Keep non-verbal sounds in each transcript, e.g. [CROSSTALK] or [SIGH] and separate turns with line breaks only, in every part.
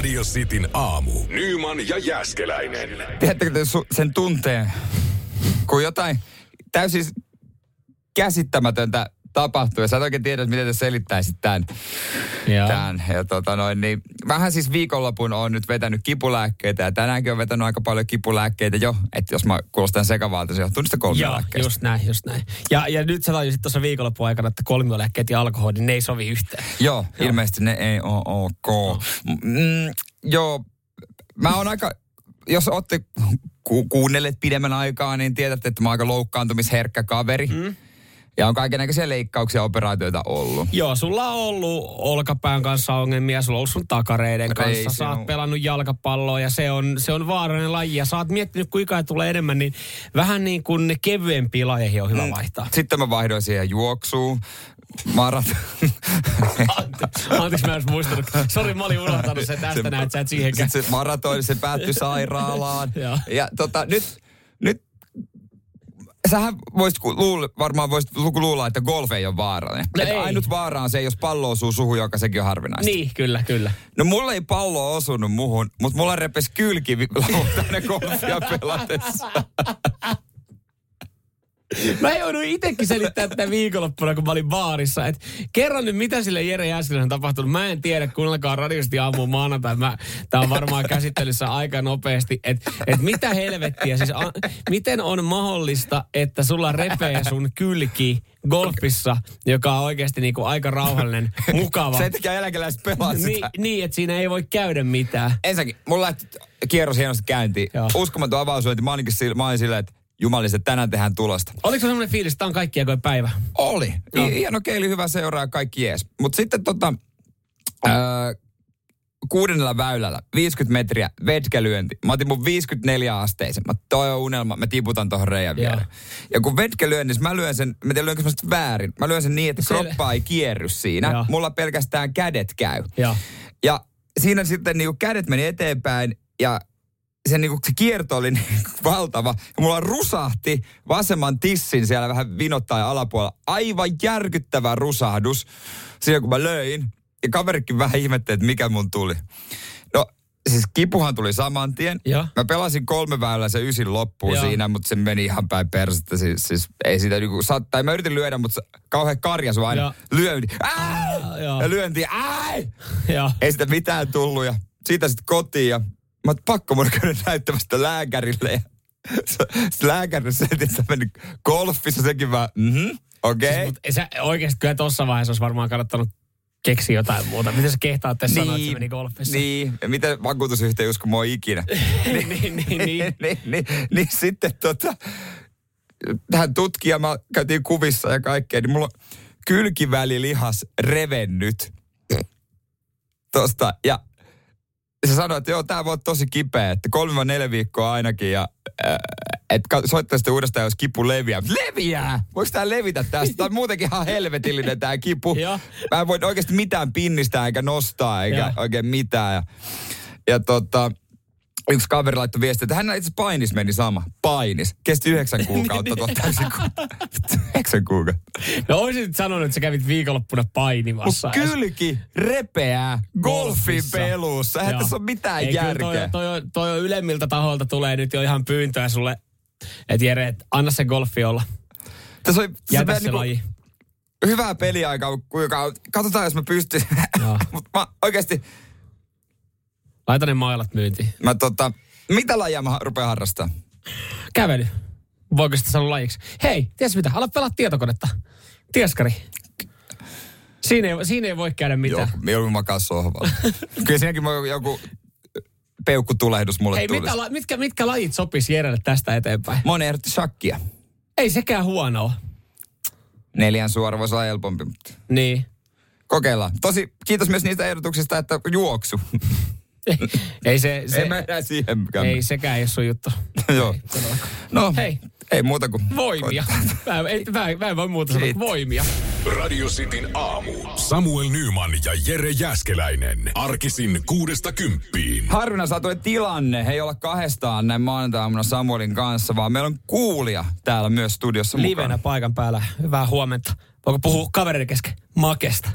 Radio Cityn aamu. Nyman ja Jäskeläinen.
Tiedättekö te su- sen tunteen, kun jotain täysin käsittämätöntä tapahtuu, ja sä et oikein tiedä, miten te selittäisit tämän.
Joo.
tämän. Ja tota noin, niin vähän siis viikonlopun on nyt vetänyt kipulääkkeitä, ja tänäänkin on vetänyt aika paljon kipulääkkeitä jo, että jos mä kuulostan sekavalta, se johtuu niistä
Joo,
kolmilääkkeistä.
just näin, just näin. Ja, ja nyt sä tajusit tuossa viikonlopun aikana, että kolmiolääkkeet ja alkoholi, ne ei sovi yhteen.
Joo, ilmeisesti ne ei ole ok. Mm, joo, mä oon aika, jos ootte ku- kuunnelleet pidemmän aikaa, niin tiedätte, että mä oon aika loukkaantumisherkkä kaveri. Mm. Ja on kaikenlaisia leikkauksia ja operaatioita ollut.
Joo, sulla on ollut olkapään kanssa ongelmia, sulla on ollut sun takareiden kanssa,
Reisi
sä oot pelannut jalkapalloa ja se on, se on vaarallinen laji. Ja sä oot miettinyt, ikää tulee enemmän, niin vähän niin kuin ne kevyempiin lajeihin on hyvä
Mm.
vaihtaa.
Sitten mä vaihdoin siihen juoksuun. Marat...
Anteeksi, [LAUGHS] anteeksi, mä en muistanut. Sori, mä olin unohtanut sen tästä näin, että sä et siihenkään.
Sitten se maratoni, se päättyi sairaalaan. [LAUGHS]
Joo.
ja tota, nyt sähän voisit luul, varmaan voisit lu- luulla, että golf ei ole vaarallinen.
No
Että
ei.
ainut vaara on se, jos pallo osuu suhun, joka sekin on harvinaista.
Niin, kyllä, kyllä.
No mulla ei pallo osunut muhun, mutta mulla repes kylki lauantaina golfia pelatessa. [LAUGHS]
Mä jouduin itsekin selittää tätä viikonloppuna, kun mä olin baarissa. Et kerro nyt, mitä sille Jere Jääskeläinen on tapahtunut. Mä en tiedä, kuunnelkaa radiosti aamu maanantai. Mä, tää on varmaan käsittelyssä aika nopeasti. Että et mitä helvettiä. Siis a, miten on mahdollista, että sulla repee sun kylki golfissa, joka on oikeasti niinku aika rauhallinen, mukava.
Sen takia eläkeläiset pelaa sitä.
Niin, niin, että siinä ei voi käydä mitään.
Ensinnäkin, mulla lähti kierros hienosti käyntiin.
Joo.
Uskomaton avausvointi. Mä, mä olin silleen, että jumalista, että tänään tehdään tulosta.
Oliko se semmoinen fiilis, että tämä on kaikki aikojen päivä?
Oli. Hi- Hieno keili, hyvä seuraa, kaikki jees. Mutta sitten tota, öö, kuudennella väylällä, 50 metriä, vetkälyönti. Mä otin mun 54 asteisen. Mä toi on unelma, mä tiputan tuohon reijän viereen. Ja kun vetkä lyön, niin mä lyön sen, mä tiedän lyönkö mä väärin. Mä lyön sen niin, että kroppa ei kierry siinä.
Joo.
Mulla pelkästään kädet käy.
Joo.
Ja siinä sitten niinku kädet meni eteenpäin ja se, niinku, se kierto oli [LAUGHS] niin valtava. Ja mulla rusahti vasemman tissin siellä vähän vinottaa alapuolella. Aivan järkyttävä rusahdus siinä, kun mä löin. Ja kaverikin vähän ihmetteli, että mikä mun tuli. No, siis kipuhan tuli saman tien.
Joo.
Mä pelasin kolme väylää se ysin loppuun
Joo.
siinä, mutta se meni ihan päin persettä. Siis, siis ei sitä niinku, sat, tai mä yritin lyödä, mutta kauhean karjasu aina.
Joo.
Lyönti. Ää!
Joo.
Ja lyönti. Ai!
Joo.
Ei sitä mitään tullut ja siitä sitten kotiin ja mä oon pakko mun käydä näyttämästä lääkärille. Ja sitten lääkäri se, että sä mennyt golfissa sekin vaan, mhm, okei. Okay.
Mut sä oikeasti kyllä tuossa vaiheessa olisi varmaan kannattanut keksiä jotain muuta. Miten sä kehtaat tässä sanoa, että se meni golfissa?
niin, ja miten vakuutusyhtiö usko mua ikinä. [LAUGHS]
niin, niin, niin. [LAUGHS]
niin, niin, niin, niin sitten tota, tähän tutkija, mä käytiin kuvissa ja kaikkea, niin mulla on kylkivälilihas revennyt tosta. Ja se sanoi, että joo, tää voi olla tosi kipeä, että kolme neljä viikkoa ainakin ja äh, että soittaa sitten uudestaan, jos kipu leviää. Leviää! Voiko tää levitä tästä? Tää on muutenkin ihan helvetillinen tää kipu. Mä en voi oikeasti mitään pinnistää eikä nostaa eikä
Joo.
oikein mitään. Ja, ja tota, yksi kaveri laittoi viestiä, että hän itse painis meni sama. Painis. Kesti yhdeksän kuukautta tuo täysin ku- [LAUGHS] Yhdeksän kuukautta.
No olisit sanonut, että sä kävit viikonloppuna painimassa.
Mut kylki repeää golfin pelussa. Eihän tässä ole mitään
Ei,
järkeä.
Toi, toi, toi on ylemmiltä taholta tulee nyt jo ihan pyyntöä sulle, että Jere, et anna se golfi olla.
Tässä oli se
Jätä
vähän
se
niinku
laji.
hyvää peliaikaa, kuinka katsotaan, jos mä pystyn. [LAUGHS] Mutta mä oikeasti,
Laita ne mailat myyntiin.
mä tota, mitä lajia mä rupean harrastamaan?
Kävely. Voiko sitä sanoa lajiksi? Hei, ties mitä, ala pelaa tietokonetta. Tieskari. Siinä ei, siinä ei voi käydä mitään.
Joo, mieluummin makaa sohvalla. [LAUGHS] Kyllä siinäkin voi joku peukkutulehdus mulle
Hei,
tulisi.
mitä, la- mitkä, mitkä lajit sopisi Jerelle tästä eteenpäin?
Moni ehdotti shakkia.
Ei sekään huonoa.
Neljän suora voisi olla helpompi, mutta
Niin.
kokeillaan. Tosi kiitos myös niistä ehdotuksista, että juoksu. [LAUGHS] [LAUGHS]
ei se, se
Ei mä enää siihen
ei sekään ei ole sun juttu. [LAUGHS]
Joo. No,
Hei.
ei muuta kuin...
Voimia. Mä, ei, mä, mä en voi muuta sanoa kuin voimia.
Radio Cityn aamu. Samuel Nyman ja Jere Jäskeläinen. Arkisin kuudesta kymppiin.
Harvina saatu tilanne, he ei olla kahdestaan näin maanantaina Samuelin kanssa, vaan meillä on kuulija täällä myös studiossa
Livenä
mukana.
paikan päällä. Hyvää huomenta. Voiko puhua kavereiden kesken? Makesta.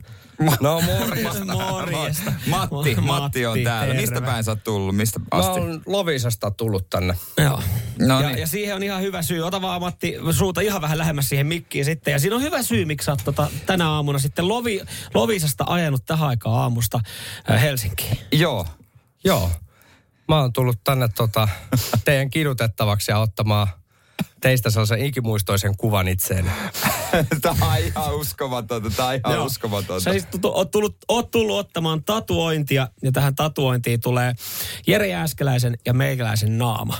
No morjesta.
Morjesta.
Matti, Matti on täällä.
terve.
Mistä päin sä oot tullut? Mistä
Mä
asti?
oon Lovisasta tullut tänne.
Joo.
No
ja,
niin.
ja siihen on ihan hyvä syy. Ota vaan Matti suuta ihan vähän lähemmäs siihen mikkiin sitten. Ja siinä on hyvä syy, miksi sä oot tota, tänä aamuna sitten Lovi, Lovisasta ajanut tähän aikaan aamusta äh, Helsinkiin.
Joo.
Joo. Mä oon tullut tänne tota, teidän kidutettavaksi ja ottamaan teistä sellaisen ikimuistoisen kuvan itseeni. [LAUGHS]
Tää on ihan uskomatonta. Tää on ihan
Joo.
uskomatonta.
Sä siis oot tullut, oot tullut ottamaan tatuointia ja tähän tatuointiin tulee Jere Jääskeläisen ja meikäläisen naama.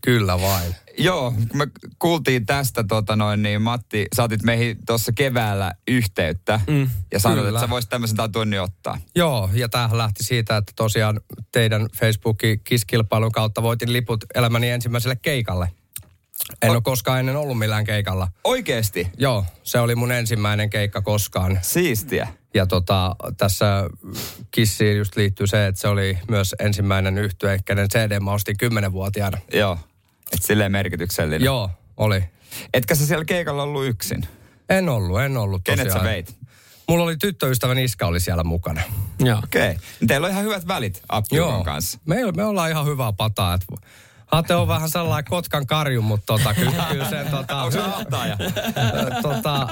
Kyllä vain.
Joo, kun me kuultiin tästä, tota noin, niin Matti, sä otit meihin tuossa keväällä yhteyttä mm, ja sanoit,
kyllä.
että sä voisit tämmöisen tatuoinnin ottaa.
Joo, ja tämähän lähti siitä, että tosiaan teidän Facebookin kiskilpailun kautta voitin liput elämäni ensimmäiselle keikalle. En ole koskaan ennen ollut millään keikalla.
Oikeesti?
Joo, se oli mun ensimmäinen keikka koskaan.
Siistiä.
Ja tota, tässä kissiin just liittyy se, että se oli myös ensimmäinen yhtye, kenen CD mä ostin 10-vuotiaana.
Joo. Et silleen merkityksellinen.
Joo, oli.
Etkä sä siellä keikalla ollut yksin?
En ollut, en ollut
Kenet
tosiaan.
sä veit?
Mulla oli tyttöystävän iska oli siellä mukana.
Joo.
Okei. Okay. Teillä on ihan hyvät välit Appiukon kanssa.
Me, me ollaan ihan hyvää pataa. Et Ate on vähän sellainen kotkan karju, mutta tota, kyllä, kyllä sen tota,
Onko se ahtaaja? [LAUGHS]
tota,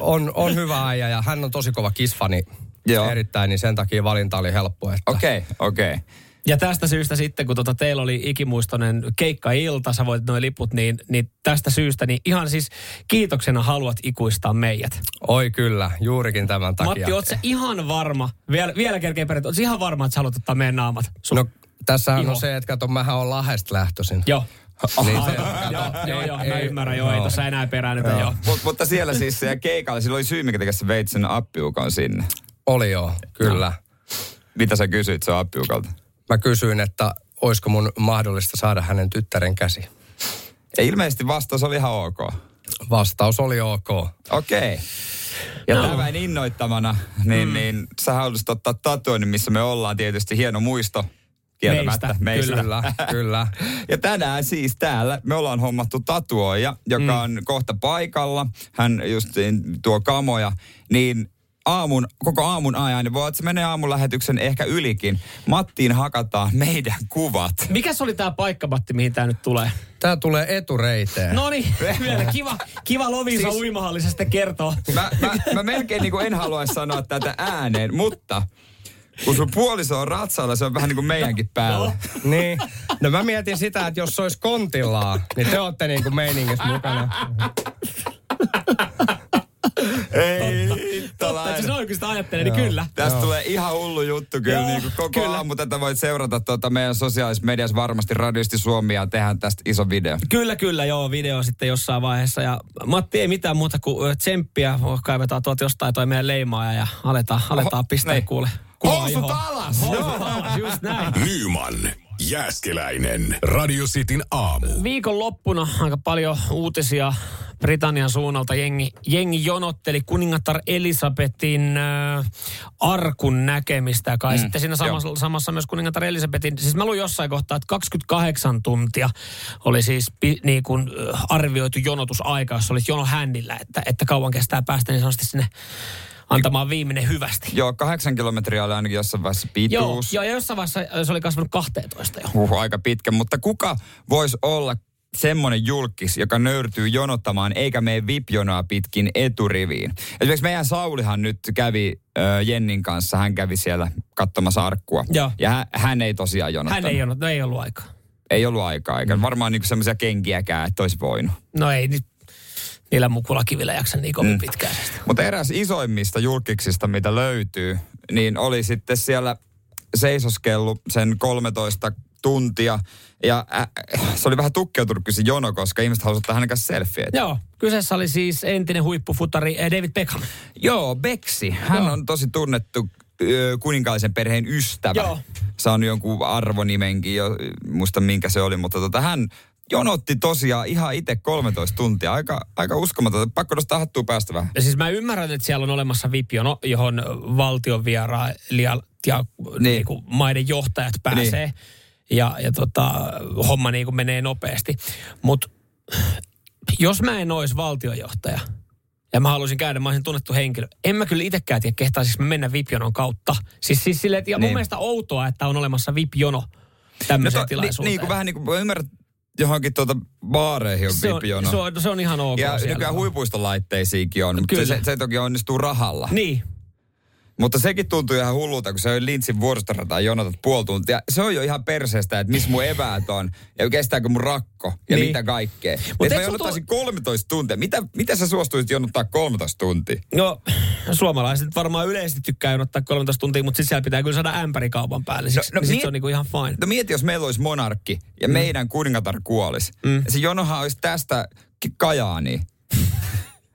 on, on hyvä äijä ja hän on tosi kova kisfani
Joo.
erittäin, niin sen takia valinta oli helppo. Että
Okei, okay, okei. Okay.
Ja tästä syystä sitten, kun tota teillä oli ikimuistoinen keikka-ilta, sä voit noin liput, niin, niin tästä syystä, niin ihan siis kiitoksena haluat ikuistaa meidät.
Oi kyllä, juurikin tämän takia.
Matti, oot sä ihan varma, vielä, vielä kerkeä perin, oot ihan varma, että sä haluat ottaa meidän naamat? Sun...
No tässähän
Iho.
on se, että kato, mähän on Lahesta lähtöisin.
Joo.
Niin se,
joo, joo, joo, mä
ei-
ymmärrän, joo, ei
joo.
tossa enää peräännytä, joo. joo.
Mut, mutta siellä siis siellä keikalla, sillä oli syy, mikä teki sä veit sen Appiukon sinne.
Oli joo, kyllä.
Mitä sä kysyit se Appiukalta?
Mä kysyin, että olisiko mun mahdollista saada hänen tyttären käsi.
Ja ilmeisesti vastaus oli ihan ok.
Vastaus oli ok.
Okei. Ja no. tämän innoittamana, niin, mm. niin sä haluaisit ottaa tatuoinnin, missä me ollaan tietysti hieno muisto. Kieltämättä.
Meistä,
Kyllä, [LAUGHS] kyllä.
Ja tänään siis täällä me ollaan hommattu tatuoija, joka mm. on kohta paikalla. Hän just tuo kamoja. Niin aamun, koko aamun ajan, niin voi että se menee aamun lähetyksen ehkä ylikin. Mattiin hakataan meidän kuvat.
Mikäs oli tää paikka, Matti, mihin tää nyt tulee?
Tää tulee etureiteen.
No niin, [LAUGHS] kiva, kiva Lovisa siis... uimahallisesti kertoo.
Mä, mä, mä melkein niin kuin en haluaisi sanoa tätä ääneen, mutta kun sun puoliso on ratsalla, se on vähän niin kuin meidänkin päällä.
No. [LAUGHS]
Niin. No mä mietin sitä, että jos se olisi kontillaan, niin te olette niinku meiningissä mukana.
Ei,
Totta, että se on kun sitä ajattelee, niin kyllä.
Tästä tulee ihan hullu juttu kyllä.
Joo,
niin kuin koko
kyllä.
aamu tätä voit seurata tuota meidän sosiaalisessa mediassa varmasti radiosti Suomi ja tehdään tästä iso video.
Kyllä, kyllä, joo, video sitten jossain vaiheessa. Ja Matti ei mitään muuta kuin tsemppiä. Kaivetaan tuolta jostain toi meidän leimaaja ja aletaan, aletaan pistää
niin.
kuule.
Housut alas!
Housut alas, just näin.
Nyman, Jääskeläinen. Radio Cityn aamu.
Viikon loppuna aika paljon uutisia Britannian suunnalta. Jengi, jengi jonotteli kuningatar Elisabetin äh, arkun näkemistä. Ja Kai mm, sitten siinä samassa, samassa myös kuningatar Elisabetin, siis mä luin jossain kohtaa, että 28 tuntia oli siis pi, niin kuin, äh, arvioitu jonotusaika, jos olit jono hännillä, että, että kauan kestää päästä niin sanotusti sinne antamaan viimeinen hyvästi.
Joo, kahdeksan kilometriä oli ainakin jossain vaiheessa
Joo,
pituus.
joo, ja jossain vaiheessa se oli kasvanut 12 jo.
Huh, aika pitkä, mutta kuka voisi olla semmoinen julkis, joka nöyrtyy jonottamaan eikä mene VIP-jonoa pitkin eturiviin. Esimerkiksi meidän Saulihan nyt kävi ö, Jennin kanssa, hän kävi siellä katsomassa arkkua.
Joo.
Ja hän, hän ei tosiaan
Hän
jonottanut.
ei ollut, no ei ollut aikaa.
ei ollut aikaa, eikä varmaan niinku semmoisia kenkiäkään, että olisi voinut.
No ei nyt niillä mukulakivillä jaksa niin kovin mm. pitkään.
Mutta eräs isoimmista julkiksista, mitä löytyy, niin oli sitten siellä seisoskellut sen 13 tuntia. Ja äh, se oli vähän tukkeutunut kyllä se jono, koska ihmiset halusivat ottaa hänen kanssa selfieitä.
Joo, kyseessä oli siis entinen huippufutari eh, David Beckham.
Joo, Beksi. Hän on tosi tunnettu kuninkaallisen perheen ystävä.
Joo.
Saanut jonkun arvonimenkin, jo, muista minkä se oli, mutta tota, hän jonotti tosiaan ihan itse 13 tuntia. Aika, aika uskomatonta. Pakko nostaa hattua päästä vähän.
Ja siis mä ymmärrän, että siellä on olemassa VIP-jono, johon valtion vierailijat ja niin. Niin kuin maiden johtajat pääsee. Niin. Ja, ja tota, homma niin kuin menee nopeasti. Mutta jos mä en olisi valtiojohtaja ja mä haluaisin käydä, mä olisin tunnettu henkilö. En mä kyllä itsekään tiedä, kehtaisinko mä mennä VIP-jonon kautta. Siis, siis silleen, ja mun
Niin.
mielestä outoa, että on olemassa VIP-jono tämmöiseen
to-
tilaisuuteen.
Niin, niin kuin vähän niin kuin, mä ymmärrän, johonkin tuota baareihin on
se, on, se, on, se on ihan ok
ja
siellä.
nykyään huipuistolaitteisiinkin on, mutta se, se toki onnistuu rahalla.
Niin,
Mutta sekin tuntuu ihan hullulta, kun se on Lintsin vuoristorataan jonotat puoli tuntia. Se on jo ihan perseestä, että missä mun eväät on ja kestääkö mun rakko ja
Niin.
niin. mitä kaikkea.
Mut
Mutta
eikö
mä jonottaisin 13 tuntia. Mitä, mitä sä suostuisit jonottaa 13 tuntia?
No, suomalaiset varmaan yleisesti tykkää jonottaa 13 tuntia, mutta sitten siellä pitää kyllä saada ämpärikaupan päälle. Siksi, no, no, sit
miet-
se on niinku ihan fine.
No mieti, jos meillä olisi monarkki ja mm. meidän kuningatar kuolisi. Mm. Se jonohan olisi tästä Kajaaniin.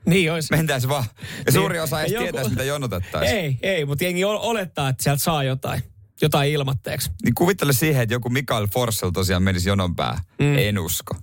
Niin olisi.
Mentäis vaan. Ja suuri osa ei
joku-
tietäisi, mitä jonotettaisiin.
Ei, ei, mutta jengi ol- olettaa, että sieltä saa jotain. Jotain ilmatteeksi.
Niin kuvittele siihen, että joku Mikael Forssell tosiaan menisi jonon päähän. Mm. En usko.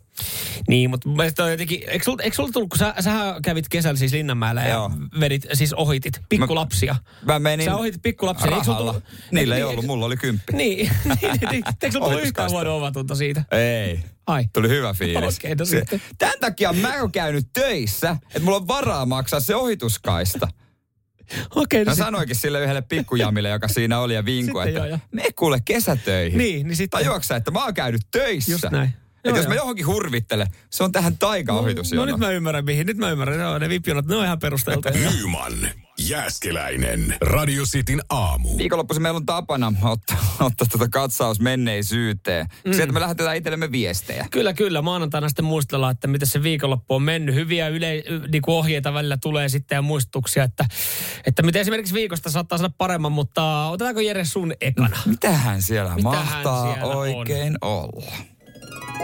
Niin, mutta on jotenkin... Eikö sulla, eikö sulla tullut, kun sä, sähän kävit kesällä siis Linnanmäellä ja
Joo.
vedit, siis ohitit pikkulapsia.
Mä menin
Sä ohitit pikkulapsia. niin eikö
rahalla.
tullut-
Niillä ei
Niin,
ollut, mulla oli kymppi. [LAUGHS]
Niin, niin, niin. Eikö sulla tullut yhtään huonoa omatunta siitä?
Ei.
Ai.
Tuli hyvä [LAUGHS] fiilis.
Okei, no
Se-
sitten.
Tämän takia mä oon käynyt töissä, että mulla on varaa maksaa se ohituskaista. [LAUGHS]
Okei, no
Mä
sit-
sanoinkin sille yhdelle pikkujamille, joka siinä oli ja vinkui, että
joo, joo.
me kuule kesätöihin.
Niin, niin sitten...
Tajuaksä, että mä oon käynyt töissä?
Just näin.
Että jos mä johonkin hurvittelen, se on tähän taikaohitusjono.
No nyt mä ymmärrän mihin. Nyt mä ymmärrän. Joo, ne vipjonat, ne on ihan perusteltuja.
Nyman, Jääskeläinen, Radio Cityn aamu.
Viikonloppuisin meillä on tapana ottaa, ottaa tuota katsaus menneisyyteen. Mm. Sieltä me lähetetään itsellemme viestejä.
Kyllä, kyllä. Maanantaina sitten muistellaan, että miten se viikonloppu on mennyt. Hyviä yle, niin kuin ohjeita välillä tulee sitten ja muistutuksia, että, että miten esimerkiksi viikosta saattaa saada paremman, mutta otetaanko Jere sun ekana?
Mitähän siellä
Mitähän
mahtaa
siellä on?
oikein olla?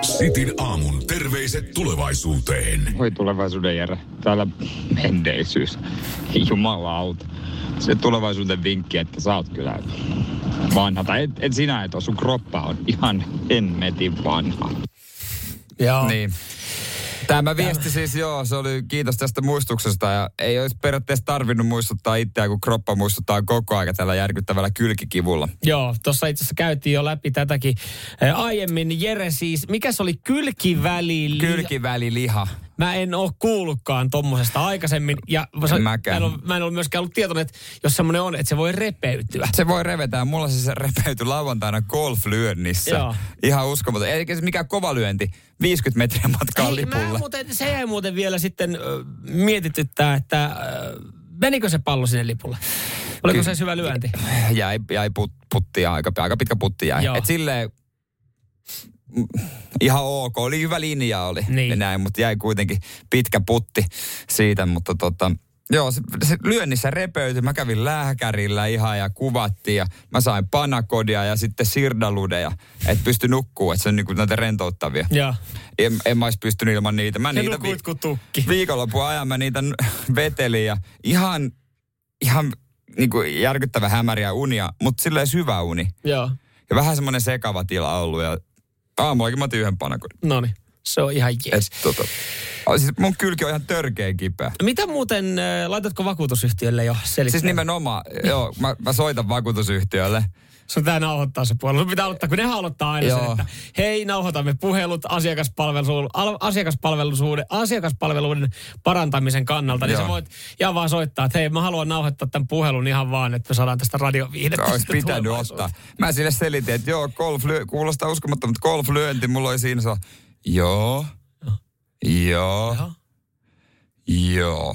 Sitin aamun terveiset tulevaisuuteen.
Voi tulevaisuuden järä. Täällä menneisyys. Jumalauta. Se tulevaisuuden vinkki, että sä oot kyllä vanha. Tai et, et sinä et ole, sun kroppa on ihan hemmetin vanha.
Joo.
Niin. Tämä viesti siis, joo, se oli kiitos tästä muistuksesta ja ei olisi periaatteessa tarvinnut muistuttaa itseään, kun kroppa muistuttaa koko ajan tällä järkyttävällä kylkikivulla.
Joo, tuossa itse asiassa käytiin jo läpi tätäkin. Aiemmin Jere siis, mikä se oli kylkiväli?
Kylkiväliliha.
Mä en ole kuullutkaan tommosesta aikaisemmin. Ja mä,
En
mä, en ole, mä en ole myöskään ollut tietoinen, että jos semmoinen on, että se voi repeytyä.
Se voi revetä. Mulla se, se repeytyi lauantaina golflyönnissä.
Joo.
Ihan uskomaton. Eikä se mikään kova lyönti. 50 metriä matkaa
Ei, mä muuten, se jäi muuten vielä sitten ö, mietityttää, että ö, menikö se pallo sinne lipulle? Oliko
Ky-
se hyvä lyönti?
Jäi, jäi put, puttia, aika, aika pitkä putti jäi.
Joo.
Et silleen, ihan ok. Oli hyvä linja oli.
Niin.
Ja näin, mutta jäi kuitenkin pitkä putti siitä. Mutta tota, joo, se, se lyönnissä repeytyi. Mä kävin lääkärillä ihan ja kuvattiin ja mä sain panakodia ja sitten sirdaludeja, että pysty nukkuu, että se on niinku näitä rentouttavia.
Joo.
En, en mä olisi pystynyt ilman niitä. Mä
Ja
niitä
kuin tukki.
viikonlopun ajan mä niitä vetelin ja ihan, ihan niin kuin järkyttävä hämäriä unia, mutta silleen syvä uni.
Joo.
Ja vähän semmoinen sekava tila ollut ja aamullakin mä otin yhden panakodin.
No niin, se on ihan jees.
Et, tota, siis mun kylki on ihan törkeä kipeä.
Mitä muuten, ö, laitatko vakuutusyhtiölle jo selittää?
Siis nimenomaan, joo, mä, mä soitan vakuutusyhtiölle.
Sun pitää nauhoittaa se. Sun pitää aloittaa, kun ne aloittaa aina sen,
Joo.
että hei, nauhoitamme puhelut asiakaspalveluuden, al- asiakaspalveluuden, asiakaspalveluiden parantamisen kannalta. Niin
Joo.
sä voit ihan vaan soittaa, että hei, mä haluan nauhoittaa tämän puhelun ihan vaan, että me saadaan tästä radioviihdettä.
Olisi pitänyt ottaa. Mä sille selitin, että joo, golf lyö, kuulostaa uskomattomalta, mutta golflyönti, mulla oli siinä se, joo, joo,
Joo.
Joo.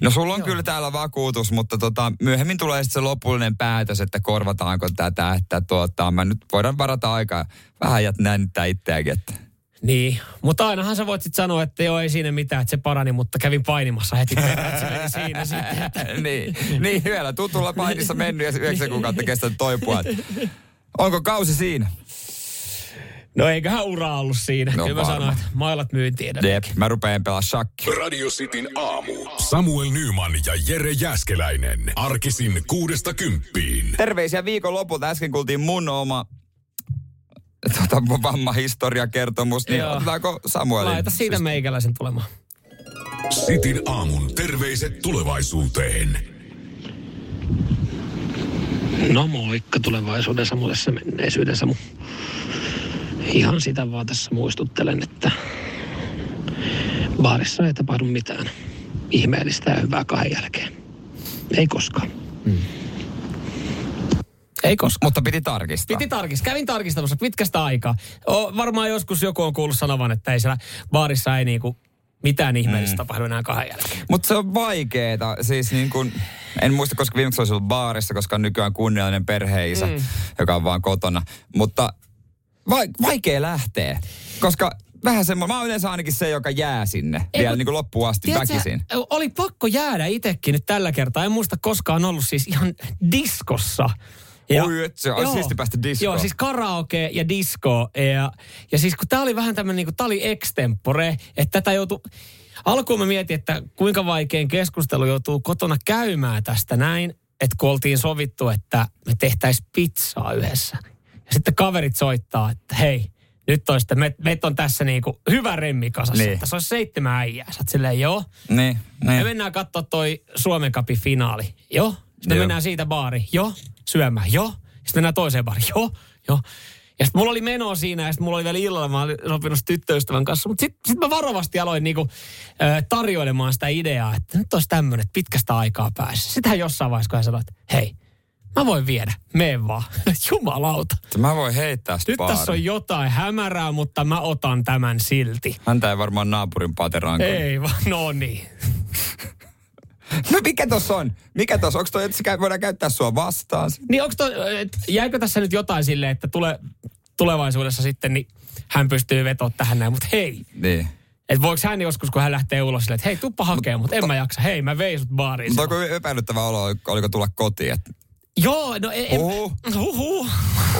No sulla on Joo. kyllä täällä vakuutus, mutta tota, myöhemmin tulee sitten se lopullinen päätös, että korvataanko tätä, että tuota, mä nyt voidaan varata aikaa. Vähän jät nännittää itseäkin, että
Niin, mutta ainahan sä voit sitten sanoa, että joo, ei siinä mitään, että se parani, mutta kävin painimassa heti perään, että se meni siinä sitten. [LAUGHS]
Niin, niin hyvällä tutulla painissa mennyt ja yhdeksän kuukautta kestänyt toipua. Onko kausi siinä?
No eiköhän ura ollut siinä.
No
Kyllä mä sanoin, että mailat myyntiin.
Jep, mä rupean pelaa shakki.
Radio Cityn aamu. Samuel Nyman ja Jere Jäskeläinen. Arkisin kuudesta kymppiin.
Terveisiä viikon lopulta. Äsken kuultiin mun oma tota, vammahistoriakertomus, niin
Joo.
otetaanko Samuelin?
Laita siitä meikäläisen tulemaan.
Sitin aamun terveiset tulevaisuuteen.
No moikka tulevaisuuden Samu tässä menneisyyden Samu. Ihan sitä vaan tässä muistuttelen, että baarissa ei tapahdu mitään ihmeellistä ja hyvää kahden jälkeen. Ei koskaan. Ei koskaan.
Mutta piti tarkistaa.
Piti tarkistaa. Kävin tarkistamassa pitkästä aikaa. O, varmaan joskus joku on kuullut sanovan, että ei siellä baarissa ei niinku mitään ihmeellistä mm. tapahdu enää kahden jälkeen.
Mutta se on vaikeeta. Siis niin kun, en muista, koska viimeksi olisi ollut baarissa, koska on nykyään kunniallinen perheisä, mm. joka on vaan kotona. Mutta vai, vaikea lähteä, koska vähän semmoinen, mä oon yleensä ainakin se, joka jää sinne
Ei,
vielä niin kuin loppuun asti
Tiedätkö,
väkisin.
Oli pakko jäädä itsekin nyt tällä kertaa. En muista koskaan ollut siis ihan diskossa.
Oi, et se olisi siisti päästä diskoon.
Joo, siis karaoke ja disco. Ja, ja siis kun tää oli vähän tämmönen, niin kuin, tää oli extempore, että tätä joutui... Alkuun mä mietin, että kuinka vaikein keskustelu joutuu kotona käymään tästä näin, että kun oltiin sovittu, että me tehtäisiin pizzaa yhdessä. Ja sitten kaverit soittaa, että hei, nyt on sitten, me, meitä on tässä niinku hyvä remmi kasassa.
Niin.
Tässä on seitsemän äijää. Sä oot silleen, joo.
Niin,
Me
niin.
mennään katsoa toi Suomen Cupin finaali. Joo. Sitten
Joo.
mennään siitä baariin. Joo. Syömään. Joo. Sitten mennään toiseen baariin. Joo. Joo. Ja sitten mulla oli meno siinä ja sitten mulla oli vielä illalla, mä olin sopinut tyttöystävän kanssa. Mutta sitten sit mä varovasti aloin niinku, ö, tarjoilemaan sitä ideaa, että nyt olisi tämmöinen, että pitkästä aikaa päässä. Sitten hän jossain vaiheessa, kun hän sanoi, että hei, mä voin viedä, mene vaan. [LAUGHS] Jumalauta.
Mä voin heittää sitä
Nyt tässä on jotain hämärää, mutta mä otan tämän silti.
Häntä ei varmaan naapurin pateraan.
Ei vaan, no niin. [LAUGHS]
No mikä tossa on? Mikä tossa? Onko toi, että voidaan käyttää sua vastaan?
Niin onko toi, jäikö tässä nyt jotain silleen, että tule, tulevaisuudessa sitten niin hän pystyy vetoa tähän näin, mutta hei.
Niin.
Että voiko hän joskus, kun hän lähtee ulos silleen, että hei, tuppa hakee, mutta en mä jaksa. Hei, mä vein sut baariin.
Mutta onko epäilyttävä olo, oliko tulla kotiin? Et,
Joo, no en,
Oho.
Huhu.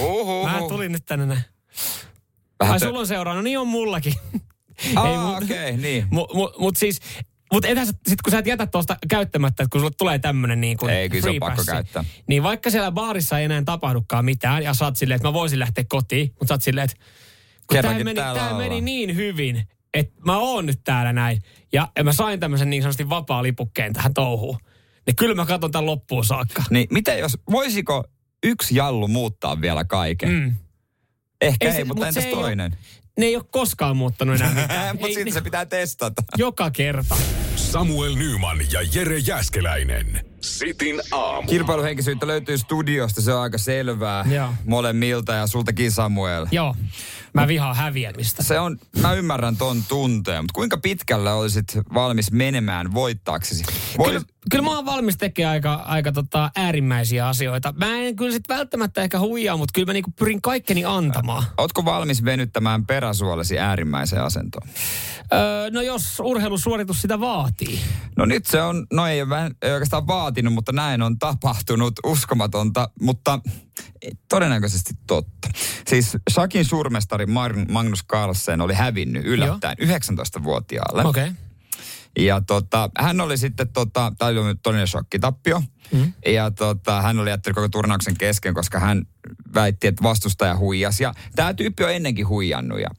oho,
Mä tulin nyt tänne näin.
Vähän
Ai
tö-
sulla on seuraa, no niin on mullakin.
Aa,
mut-
okei, okay, niin.
Mut, mut, mut siis, mut ethän sä, sit kun sä et jätä tuosta käyttämättä, että kun sulle tulee tämmönen niin kuin
Ei, kyllä se on
free
pakko
passi,
käyttää.
Niin vaikka siellä baarissa ei enää tapahdukaan mitään, ja sä oot silleen, että mä voisin lähteä kotiin, mutta sä oot silleen, että kun tää meni, tää
ollaan.
meni niin hyvin, että mä oon nyt täällä näin. Ja mä sain tämmöisen niin sanotusti vapaa lipukkeen tähän touhuun. Niin kyllä mä katson tämän loppuun saakka.
Niin, mitä jos, voisiko yksi jallu muuttaa vielä kaiken?
Mm.
Ehkä
Ei
ei,
se-
mutta
mut
entäs
ei
toinen?
Ne ei ole koskaan muuttanut enää [LAUGHS] mitään.
mutta
Ei,
sitten se pitää testata. [LAUGHS]
Joka kerta.
Samuel Nyman ja Jere Jäskeläinen. Sitin aamu.
Kilpailuhenkisyyttä löytyy studiosta, se on aika selvää
Joo.
molemmilta ja sultakin Samuel.
Joo. Mä vihaan häviämistä.
Se on, mä ymmärrän ton tunteen, mutta kuinka pitkälle olisit valmis menemään voittaaksesi? Voi,
Kyllä, kyllä mä oon valmis tekemään aika, aika tota äärimmäisiä asioita. Mä en kyllä sit välttämättä ehkä huijaa, mutta kyllä mä niinku pyrin kaikkeni antamaan.
Ootko valmis venyttämään peräsuolesi äärimmäiseen asentoon?
Öö, no jos urheilusuoritus sitä vaatii.
No nyt se on, no ei, ei oikeastaan vaatinut, mutta näin on tapahtunut. Uskomatonta, mutta todennäköisesti totta. Siis Shakin suurmestari Magnus Carlsen oli hävinnyt yllättäen 19-vuotiaalle.
Okei. Okay.
Ja tota, hän oli sitten, tota, tämä oli todellinen shokkitappio. Mm. Ja tota, hän oli jättänyt koko turnauksen kesken, koska hän väitti, että vastustaja huijasi. Ja tämä tyyppi on ennenkin huijannut ja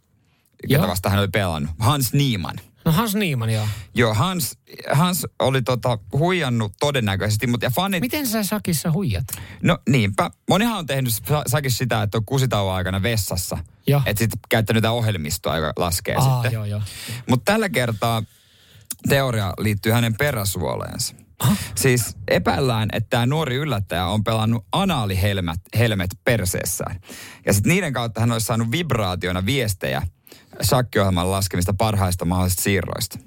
ketä
Joo.
vasta hän oli pelannut. Hans Niemann.
No Hans Niemann, joo.
Joo, Hans, Hans oli tota, huijannut todennäköisesti, mutta ja fanit...
Miten sä Sakissa huijat?
No niinpä. Monihan on tehnyt sa- sakis sitä, että on kusitauon aikana vessassa.
Joo.
Että sitten käyttänyt jotain ohjelmistoa, joka laskee
Aa,
sitten.
joo, joo.
Mutta tällä kertaa teoria liittyy hänen peräsuoleensa. Siis epäillään, että tämä nuori yllättäjä on pelannut anaalihelmet helmet perseessään. Ja sitten niiden kautta hän olisi saanut vibraationa viestejä shakkiohjelman laskemista parhaista mahdollisista siirroista.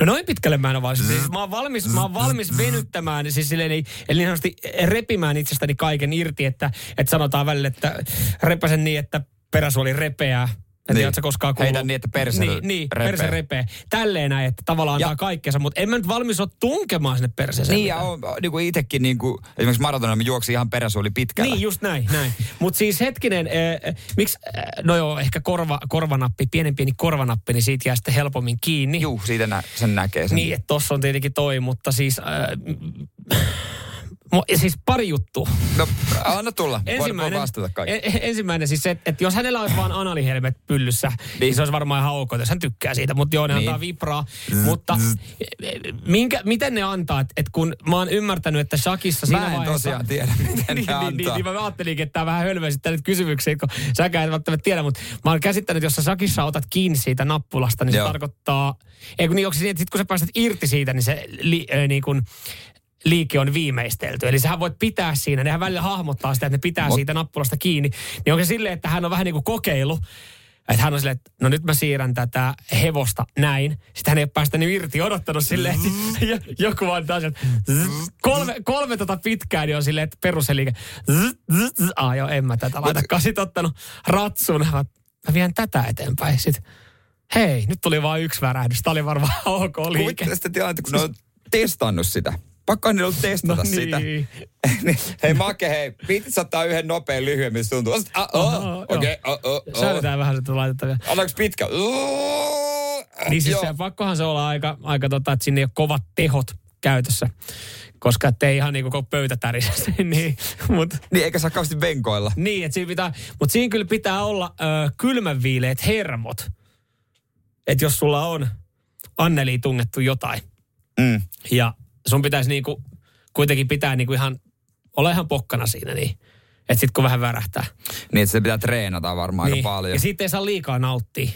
No noin pitkälle mä en ole valmis. Siis mä oon valmis, mä oon valmis venyttämään, siis silleen, eli, niin sanotusti repimään itsestäni kaiken irti, että, että sanotaan välillä, että repäsen niin, että peräsuoli repeää,
Niin.
tiedä, ootko koskaan kuullut.
Heitä niin, että perse
niin, niin,
repee.
perse repee. Tälleen näin, että tavallaan
Ja-
antaa kaikkensa, mutta en mä nyt valmis ole tunkemaan sinne perseeseen.
Niin ja
mitään.
on, niin kuin itsekin niin kuin, esimerkiksi maratonilla mä juoksin ihan peräsuoli pitkällä.
Niin, just näin, näin. Mutta siis hetkinen, äh, miksi, äh, no joo, ehkä korva, korvanappi, pienen pieni korvanappi, niin siitä jää sitten helpommin kiinni.
Juu, siitä nä, sen näkee. Sen.
Niin, että tossa on tietenkin toi, mutta siis... Äh, Mo, siis pari juttua.
No, anna tulla. Voin, voin
Ensimmäinen,
vastata kaikki.
en, ensimmäinen siis se, että jos hänellä olisi vaan analihelmet pyllyssä, niin. niin se olisi varmaan ihan ok, jos hän tykkää siitä. Mutta joo, ne
Niin.
antaa vibraa. Mutta minkä, miten ne antaa? Että et kun mä oon ymmärtänyt, että Shakissa siinä
Mä en
vaiheessa...
tosiaan tiedä, miten
niin, [LAUGHS]
ne
niin,
antaa.
niin, niin, mä ajattelinkin, että tämä vähän hölmöisittää nyt kysymyksiä, kun säkään et välttämättä tiedä, mutta mä oon käsittänyt, että jos sä Shakissa otat kiinni siitä nappulasta, niin
Joo.
se tarkoittaa... Ei kun niin, onko se niin, että sit kun sä pääset irti siitä, niin se li, äh, niin kun, liike on viimeistelty. Eli sähän voit pitää siinä, nehän välillä hahmottaa sitä, että ne pitää
Mut-
siitä nappulasta kiinni. Niin onko se silleen, että hän on vähän niin kuin kokeilu, että hän on silleen, että no nyt mä siirrän tätä hevosta näin. Sitten hän ei ole päästänyt irti, odottanut silleen, että jo- joku vaan taas, kolme, kolme tota pitkään, niin on silleen, että peruseliike. Ah joo, en mä tätä laitakaan. Sitten ottanut ratsun, mä mä vien tätä eteenpäin. Sitten hei, nyt tuli vain yksi värähdys. Tämä oli varmaan ok liike.
Kuvittele sitä tilannetta, kun ne on testannut sitä. Pakko niillä ollut testata
No
sitä.
niin. [LAUGHS]
Niin, hei Make, hei, viitit ottaa yhden nopean lyhyemmin, se tuntuu. Ah, oh. Okei, okay, oh, oh, oh.
Säädetään vähän sitä laitettavia.
Annaks pitkä? Uh,
Niin siis
joo.
se, pakkohan se olla aika, aika tota, että sinne ei ole kovat tehot käytössä. Koska ettei ihan niin koko pöytä tärisessä. [LAUGHS] niin, mut,
Niin, eikä saa kauheasti venkoilla.
niin, että siinä pitää, mutta siinä kyllä pitää olla ö, kylmänviileät hermot. Että jos sulla on Anneliin tungettu jotain.
Mm.
Ja sun pitäisi niinku, kuitenkin pitää niinku ihan, olla ihan pokkana siinä niin. Että sit kun vähän värähtää.
Niin, että se pitää treenata varmaan aika paljon.
Ja siitä ei saa liikaa nauttia.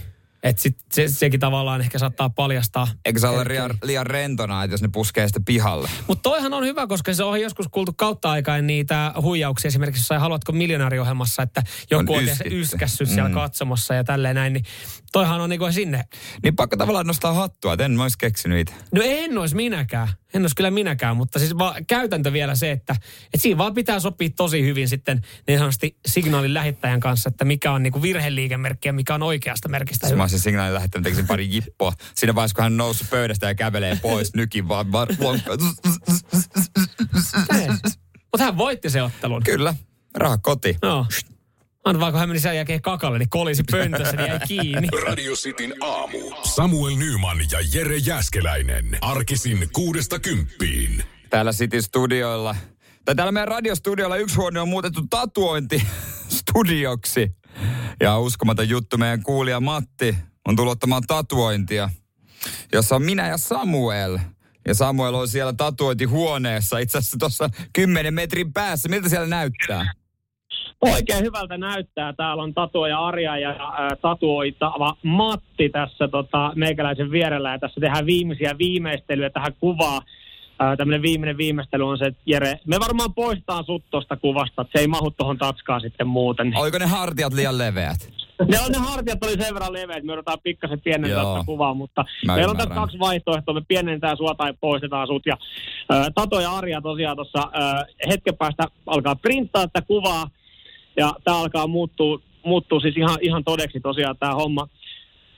Että sit se, sekin tavallaan ehkä saattaa paljastaa.
Eikä se ole liian, liian rentona, että jos ne puskee sitä pihalle.
Mutta toihan on hyvä, koska se on joskus kuultu kautta aikaan niitä huijauksia. Esimerkiksi jossain Haluatko miljonääriohjelmassa, että joku
On
on, yskässyt siellä
Mm.
katsomossa ja tälleen näin. Niin toihan on niinku sinne.
Niin pakko tavallaan nostaa hattua, että en mä olisi keksinyt itse.
No en olisi minäkään. En olisi kyllä minäkään, mutta siis vaan käytäntö vielä se, että, että siinä vaan pitää sopia tosi hyvin sitten niin sanotusti signaalin lähettäjän kanssa, että mikä on niinku virheliikemerkki ja mikä on oikeasta merkistä
Mä olisin signaalin lähettänyt, tekisin pari jippoa. Siinä vaiheessa, kun hän noussut pöydästä ja kävelee pois, nykin vaan var-.
Mutta hän voitti se ottelun.
Kyllä, raha koti.
No. Anna vaan, kun hän meni sen jälkeen kakalle, niin kolisi pöntössä, niin jäi kiinni.
Radio Cityn aamu. Samuel Nyman ja Jere Jäskeläinen. Arkisin kuudesta kymppiin.
Täällä City Studioilla, tai täällä meidän radiostudiolla yksi huone on muutettu tatuointistudioksi. Ja uskomaton juttu, meidän kuulija Matti on tullut ottamaan tatuointia, jossa on minä ja Samuel. Ja Samuel on siellä tatuointihuoneessa, itse asiassa tuossa 10 metrin päässä. Miltä siellä näyttää?
Oikein hyvältä näyttää. Täällä on tatuoja Arja ja ää, tatuoitava Matti tässä tota, meikäläisen vierellä. Ja tässä tehdään viimeisiä viimeistelyjä tähän kuvaan. Tämmöinen viimeinen viimeistely on se, että Jere, me varmaan poistetaan sut tuosta kuvasta, että se ei mahu tuohon tatskaan sitten muuten.
Oliko ne hartiat liian leveät?
Ne, on, ne hartiat oli sen verran leveät, me joudutaan pikkasen pienentää tätä kuvaa, mutta
Mä
meillä on tässä kaksi vaihtoehtoa. Me pienennetään sua tai poistetaan sut. Ja, ää, Tato ja Arja tosiaan tuossa hetken päästä alkaa printtaa tätä kuvaa ja tämä alkaa muuttua, muuttua siis ihan, ihan todeksi tosiaan tämä homma.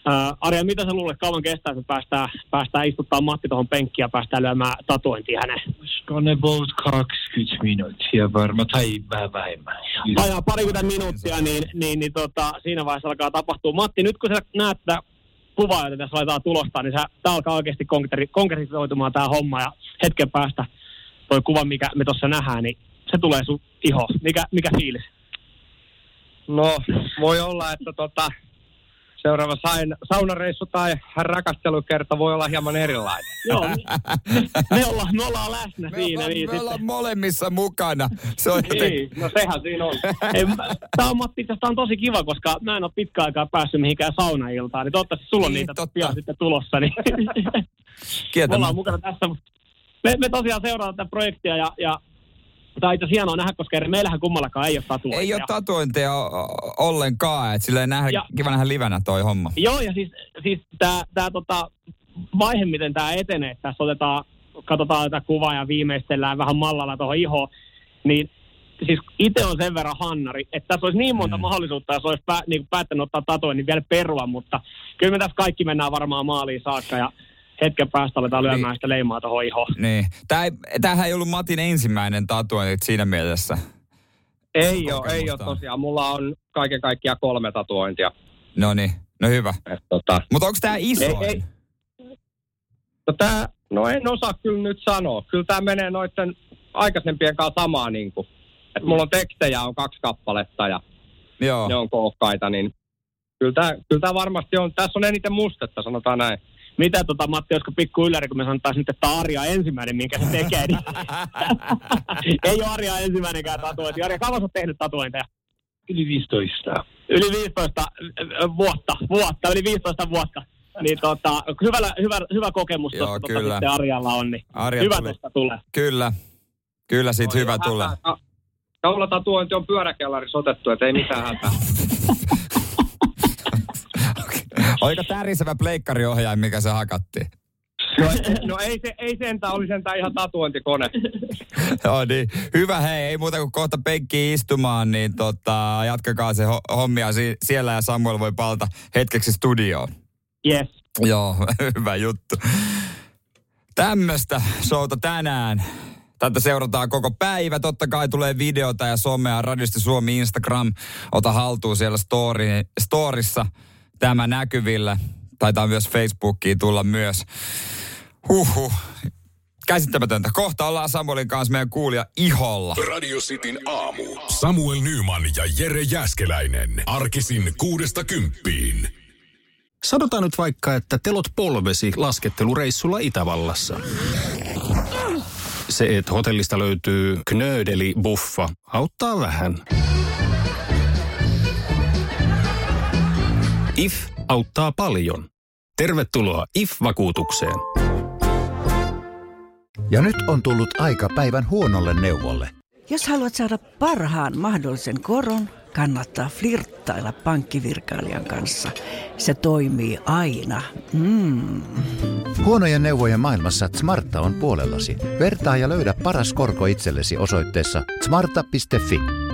Ää, Arja, mitä sä luulet, kauan kestää, että päästään, päästään istuttaa Matti tuohon penkkiin ja päästään lyömään tatuointia häneen?
Olisiko ne about 20 minuuttia varmaan, tai vähän vähemmän.
Vajaa parikymmentä minuuttia, niin, niin, niin tota, siinä vaiheessa alkaa tapahtua. Matti, nyt kun sä näet tätä kuvaa, jota tässä laitetaan tulosta, niin tämä alkaa oikeasti konkreti- konkretisoitumaan tämä homma. Ja hetken päästä toi kuva, mikä me tuossa nähdään, niin se tulee sun iho. Mikä, mikä fiilis?
No, voi olla, että tota, seuraava sain, saunareissu tai rakastelukerta voi olla hieman erilainen. [LAUGHS]
Joo, me, ollaan, me ollaan läsnä
Me
siinä.
ollaan,
niin,
me ollaan molemmissa mukana. Se on joten...
Niin, no sehän siinä on. Tämä on Matti, tästä on tosi kiva, koska mä en ole pitkä aikaa päässyt mihinkään saunailtaan, niin toivottavasti sulla on
Niin,
niitä
totta.
pian sitten tulossa. Niin. Me ollaan mukana tässä. mutta Me, me tosiaan seurataan tätä projektia ja, ja tämä on itse hienoa nähdä, koska meillähän kummallakaan ei ole tatuointia.
Ei ole tatuointeja ollenkaan, että silleen nähdä,
Ja-
kiva nähdä livenä toi homma.
Joo, ja siis, siis tämä tää, tota, vaihe, miten tämä etenee, että tässä otetaan, katsotaan tätä kuvaa ja viimeistellään vähän mallalla tuohon ihoon, niin siis itse on sen verran hannari, että tässä olisi niin monta mm. mahdollisuutta, jos olisi pää, niin päättänyt ottaa tatoin, niin vielä perua, mutta kyllä me tässä kaikki mennään varmaan maaliin saakka ja hetken päästä aletaan lyömään niin. sitä leimaa tuohon ihoon.
Niin. Tää ei, tämähän ei ollut Matin ensimmäinen tatuointi siinä mielessä.
Ei ole, ei ole tosiaan. Mulla on kaiken kaikkiaan kolme tatuointia.
No niin, no hyvä.
Tota,
Mutta onko tämä iso?
Ei, ei. No, tää, no en osaa kyllä nyt sanoa. Kyllä tämä menee noiden aikaisempien kanssa samaa niin kuin. Et mulla on tekstejä on kaksi kappaletta ja
Joo.
ne on kookkaita, niin kyllä tämä, kyllä tämä varmasti on. Tässä on eniten mustetta, sanotaan näin.
Mitä tota Matti, olisiko pikku ylläri, kun me sanotaan nyt, että Arja ensimmäinen, minkä se tekee, niin [LAUGHS] ei ole Arja ensimmäinenkään tatuointi. Arja, kauan sä tehnyt tatuointeja?
Yli 15.
Yli 15 äh, vuotta, vuotta, yli 15 vuotta. Niin tota, hyvä, hyvä, hyvä kokemus
Joo,
tuosta tota,
kyllä.
sitten Arjalla on, niin
Arja
hyvä
tuli.
tuosta tulee.
Kyllä. Kyllä siitä hyvä tulee.
Kaulatatuointi on pyöräkellarissa otettu, että ei mitään hätää. [LAUGHS]
Oliko tärisevä pleikkariohjain, mikä se hakattiin?
No, no ei, se, ei sentään, oli sentään ihan tatuointikone.
Joo [LAUGHS] niin. Hyvä hei, ei muuta kuin kohta penkkiin istumaan, niin tota, jatkakaa se ho- hommia si- siellä ja Samuel voi palata hetkeksi studioon.
Yes.
Joo, [LAUGHS] hyvä juttu. Tämmöistä showta tänään. Tätä seurataan koko päivä. Totta kai tulee videota ja somea. Radiosti Suomi Instagram. Ota haltuun siellä story, storissa tämä näkyvillä. Taitaa myös Facebookiin tulla myös. Huhhuh. Käsittämätöntä. Kohta ollaan Samuelin kanssa meidän kuulija iholla.
Radio Cityn aamu. Samuel Nyman ja Jere Jäskeläinen. Arkisin kuudesta kymppiin.
Sanotaan nyt vaikka, että telot polvesi laskettelureissulla Itävallassa. Se, että hotellista löytyy knöydeli buffa, auttaa vähän. IF auttaa paljon. Tervetuloa IF-vakuutukseen.
Ja nyt on tullut aika päivän huonolle neuvolle.
Jos haluat saada parhaan mahdollisen koron, kannattaa flirttailla pankkivirkailijan kanssa. Se toimii aina. Mm.
Huonojen neuvojen maailmassa Smarta on puolellasi. Vertaa ja löydä paras korko itsellesi osoitteessa smarta.fi.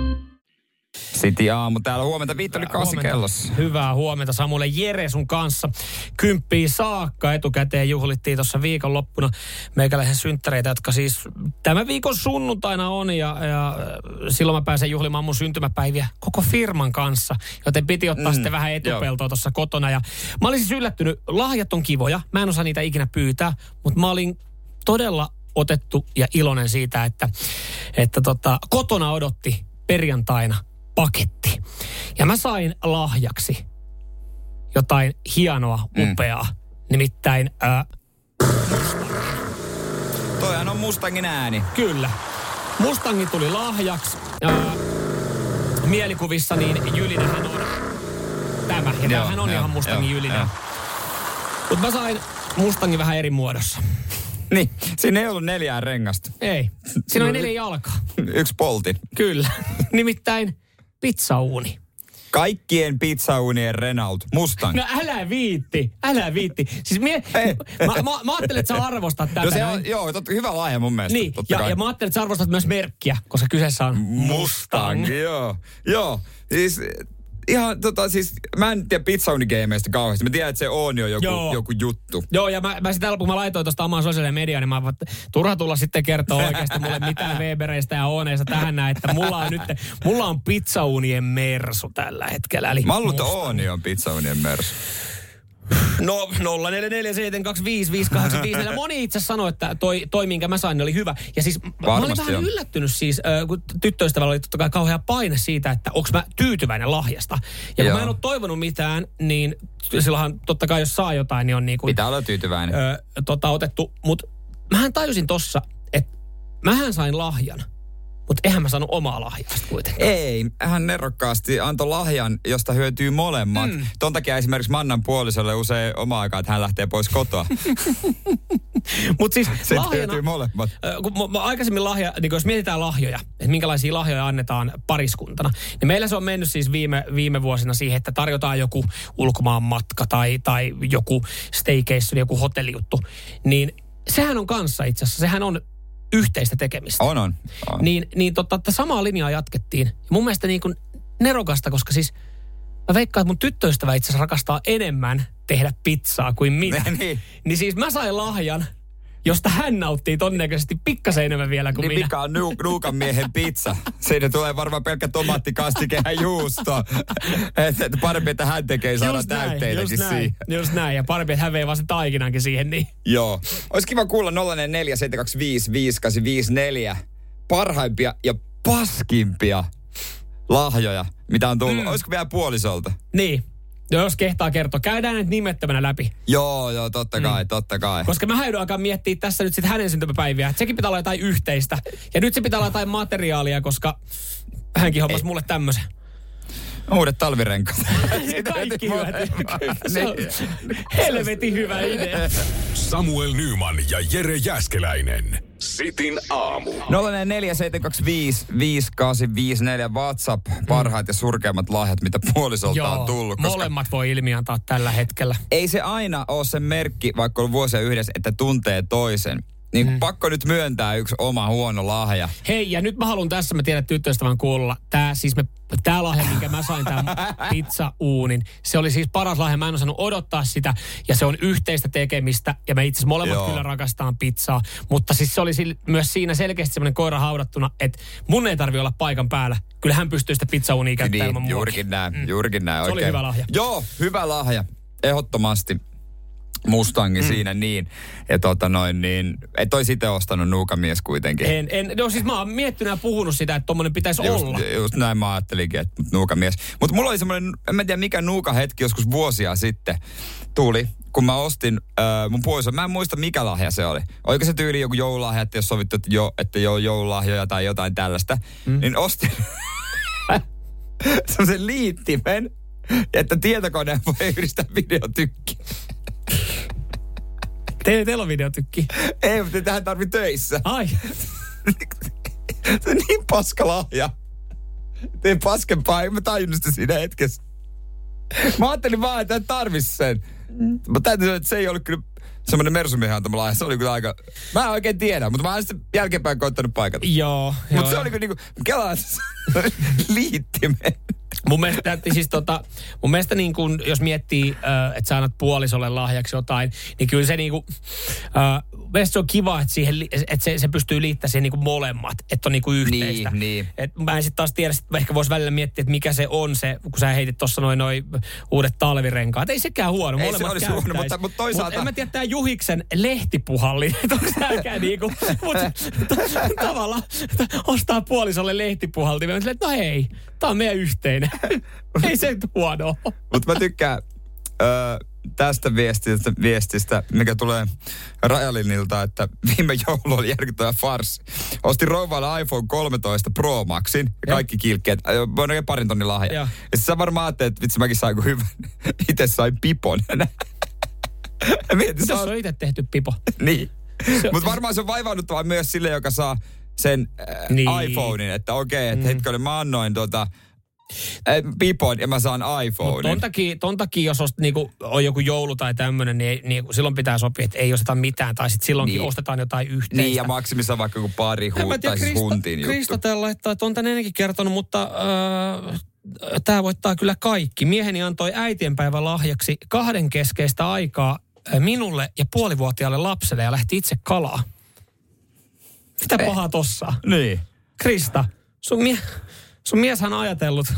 City aamu täällä. Huomenta viitti oli kasi kellossa.
Hyvää huomenta Samuelle Jere sun kanssa. Kymppiin saakka etukäteen juhlittiin tuossa viikonloppuna meikäläisen synttäreitä, jotka siis tämän viikon sunnuntaina on ja, ja äh, silloin mä pääsen juhlimaan mun syntymäpäiviä koko firman kanssa, joten piti ottaa mm, sitten vähän etupeltoa tuossa kotona. Ja mä olin siis yllättynyt, lahjat on kivoja, mä en osaa niitä ikinä pyytää, mutta mä olin todella otettu ja iloinen siitä, että, että tota, kotona odotti perjantaina paketti. Ja mä sain lahjaksi jotain hienoa, upeaa. Mm. Nimittäin, äh,
Toihan on Mustangin ääni.
kyllä, Mustangi tuli lahjaksi. Äh, mielikuvissa niin Jylinähän on tämä. Ja
Joo,
tämähän on
joo,
ihan Mustangin
joo,
Jylinä. Mutta mä sain Mustangin vähän eri muodossa.
Niin, siinä ei ollut neljää rengasta.
Ei. Siinä oli neljä jalkaa.
Yksi poltin.
Kyllä. [LAUGHS] Nimittäin pizzauuni.
Kaikkien pizzaunien Renault. Mustang.
No älä viitti, älä viitti. Siis mie, mä, mä, mä ajattelin, että sä arvostat tätä.
No se on, joo, totta, hyvä lahja mun mielestä.
Niin,
totta
ja,
kai.
ja mä ajattelin, että sä arvostat myös merkkiä, koska kyseessä on
Mustang, joo. Joo, siis ihan tota siis, mä en tiedä pizzaunigameista kauheasti. Mä tiedän, että se on jo joku,
Joo.
joku juttu.
Joo, ja mä, mä sitä kun mä laitoin tuosta omaan sosiaalinen mediaan, niin mä vaan, turha tulla sitten kertoa oikeasti mulle [LAUGHS] mitään Webereistä ja Ooneista tähän näin, että mulla on nyt, mulla on pizzaunien mersu tällä hetkellä. Eli
Mä luulen, että. Ooni on pizzaunien mersu.
No 0447255854. Ja Moni itse sanoi, että toi, toi minkä mä sain, oli hyvä. Ja siis mä olin
Varmasti
vähän
on.
yllättynyt siis, kun tyttöystävällä oli totta kai kauhea paine siitä, että onko mä tyytyväinen lahjasta. Ja kun
Joo.
mä en ole toivonut mitään, niin silloinhan totta kai jos saa jotain, niin on niin kuin,
Pitää olla tyytyväinen.
ö, tota, otettu. Mutta mähän tajusin tossa, että mähän sain lahjan, mutta eihän mä saanut omaa lahjaa kuitenkaan.
Ei, hän nerokkaasti antoi lahjan, josta hyötyy molemmat. Mm. Ton takia esimerkiksi Mannan puolisolle usein oma aikaa, että hän lähtee pois kotoa. [LAUGHS]
Mutta siis
Sitten
lahjana,
hyötyy molemmat.
Kun mä- mä aikaisemmin lahja, niin kun jos mietitään lahjoja, että minkälaisia lahjoja annetaan pariskuntana, niin meillä se on mennyt siis viime, viime vuosina siihen, että tarjotaan joku ulkomaan matka tai, tai joku staycation, joku hotellijuttu, niin sehän on kanssa itse asiassa, sehän on yhteistä tekemistä.
On, on. on.
Niin, niin tota, että samaa linjaa jatkettiin. Ja mun mielestä niin kuin nerokasta, koska siis mä veikkaan, että mun tyttöystävä itse asiassa rakastaa enemmän tehdä pizzaa kuin minä. [LAUGHS]
niin.
niin siis mä sain lahjan, josta hän nauttii todennäköisesti pikkasen enemmän vielä kuin
Niin
minä.
mikä on nu- nuukan miehen pizza? Siinä tulee varmaan pelkkä tomaattikastike ja juusto. Että et parempi, että hän tekee saada
Just näin,
täytteitäkin
just näin,
siihen.
just näin. Ja parempi, että hän vei vaan sen taikinankin siihen. Niin.
Joo. Olisi kiva kuulla 044 parhaimpia ja paskimpia lahjoja, mitä on tullut. Mm. Olisiko vielä puolisolta?
niin. No, jos kehtaa kertoa, käydään nyt nimettömänä läpi.
Joo, joo, totta kai, mm. totta kai.
Koska mä joudun alkaa miettiä tässä nyt sitten hänen syntymäpäiviä. Että sekin pitää olla jotain yhteistä. Ja nyt se pitää olla jotain materiaalia, koska hänkin hommasi mulle tämmöisen.
Uudet talvirenkaat. [LAUGHS]
Kaikki hyvät. On helvetin hyvä idea.
Samuel Nyman ja Jere Jäskeläinen. Sitin aamu.
047255854 WhatsApp, parhaat ja surkeimmat lahjat, mitä puolisolta on tullut. Koska
molemmat voi ilmiantaa tällä hetkellä.
ei se aina ole se merkki, vaikka on vuosia yhdessä, että tuntee toisen. Niin mm. pakko nyt myöntää yksi oma huono lahja.
Hei, ja nyt mä haluan tässä, mä tiedän, että tyttöystävän kuulla. Tää siis me, tää lahja, minkä mä sain, tää pizza-uunin. Se oli siis paras lahja, mä en osannut odottaa sitä. Ja se on yhteistä tekemistä. Ja me itse asiassa molemmat
Joo.
kyllä rakastaan pizzaa. Mutta siis se oli sil- myös siinä selkeästi semmoinen koira haudattuna, että mun ei tarvi olla paikan päällä. Kyllä hän pystyy sitä pizzauunia käyttämään ilman
Niin, juurikin näin, mm. juurikin näin.
Se oli
oikein.
hyvä lahja.
Joo, hyvä lahja. Ehdottomasti. Mustangi mm. siinä niin. Ja tota noin niin, et ois itse ostanut nuukamies kuitenkin.
En, en, no siis mä oon miettinyt ja puhunut sitä, että tommonen pitäisi
Just,
olla.
just näin mä ajattelinkin, että nuukamies. Mutta mulla oli semmoinen, en mä tiedä mikä nuukahetki joskus vuosia sitten tuli, kun mä ostin äh, mun puoliso, mä en muista mikä lahja se oli. Oliko se tyyli joku joululahja, että jos sovittu, että, jo, että joo joululahjoja tai jotain tällaista, mm. niin ostin [LAUGHS] semmoisen liittimen, että tietokoneen voi yhdistää videotykki.
Teille, teillä on videotykki.
Ei, mutta tähän tarvii töissä.
Ai.
Se on niin paska lahja. Tein paskempaa, en mä tajunnut sitä siinä hetkessä. Mä ajattelin vaan, että en tarvis sen. Mä täytyy sanoa, että se ei ollut kyllä semmoinen Mersumiehen antama lahja. Se oli kyllä aika... Mä en oikein tiedä, mutta mä oon sitten jälkeenpäin koittanut paikata.
Joo.
Mutta se oli kyllä niinku... Kelaan [LAUGHS] liittimen.
Mun mielestä, siis tota, mun mielestä niin kun, jos miettii, äh, että sä annat puolisolle lahjaksi jotain, niin kyllä se niin kuin, äh, se on kiva, että, siihen, että se, se pystyy liittämään siihen niin kuin molemmat, että on niin kuin yhteistä.
Niin, niin.
Et mä en sitten taas tiedä, sit ehkä voisi välillä miettiä, että mikä se on se, kun sä heitit tuossa noin noi uudet talvirenkaat. Ei sekään huono,
Ei se
molemmat
olisi huono, mutta- mutta toisaalta-
Mut en mä tiedä, tää Juhiksen lehtipuhalli, [LAUGHS] että onko tääkään niinku, [LAUGHS] mutta tavallaan ostaa puolisolle lehtipuhaltimen. Mä silleen, että no hei, tää on meidän yhteinen. [LAUGHS] ei se nyt huono.
Mutta mä tykkään ö, tästä viestistä, viestistä, mikä tulee Rajalinilta, että viime joulu oli järkyttävä farsi. Ostin rouvalle iPhone 13 Pro Maxin ja kaikki kilkkeet. Voin oikein parin tonnin lahja. Ja sit sä varmaan ajattelet, että vitsi mäkin sain kuin hyvän. [LAUGHS] Itse sain pipon. [LAUGHS] Ja Mietin,
Mitä
sä
on itse tehty pipo?
Niin. Mutta varmaan se on vaivaannuttavaa myös sille, joka saa sen äh,
Niin.
iPhonein. Että okei, että mm. hetkinen, mä annoin tota, äh, pipon ja mä saan iPhonein.
ton takia, ton takia, jos ost, niinku, on joku joulu tai tämmöinen, niin, niin silloin pitää sopia, että ei osteta mitään. Tai sitten silloinkin
Niin.
ostetaan jotain yhteistä.
Niin, ja maksimissaan vaikka joku pari huut, tai siis
Krista,
huntin
Krista
juttu.
täällä laittaa, että on tän ennenkin kertonut, mutta äh, tämä voittaa kyllä kaikki. Mieheni antoi äitienpäivän lahjaksi kahden keskeistä aikaa äh, minulle ja puolivuotiaalle lapselle ja lähti itse kalaa. Mitä pahaa tossa?
Niin.
Krista, sun, mie- sun mieshän on ajatellut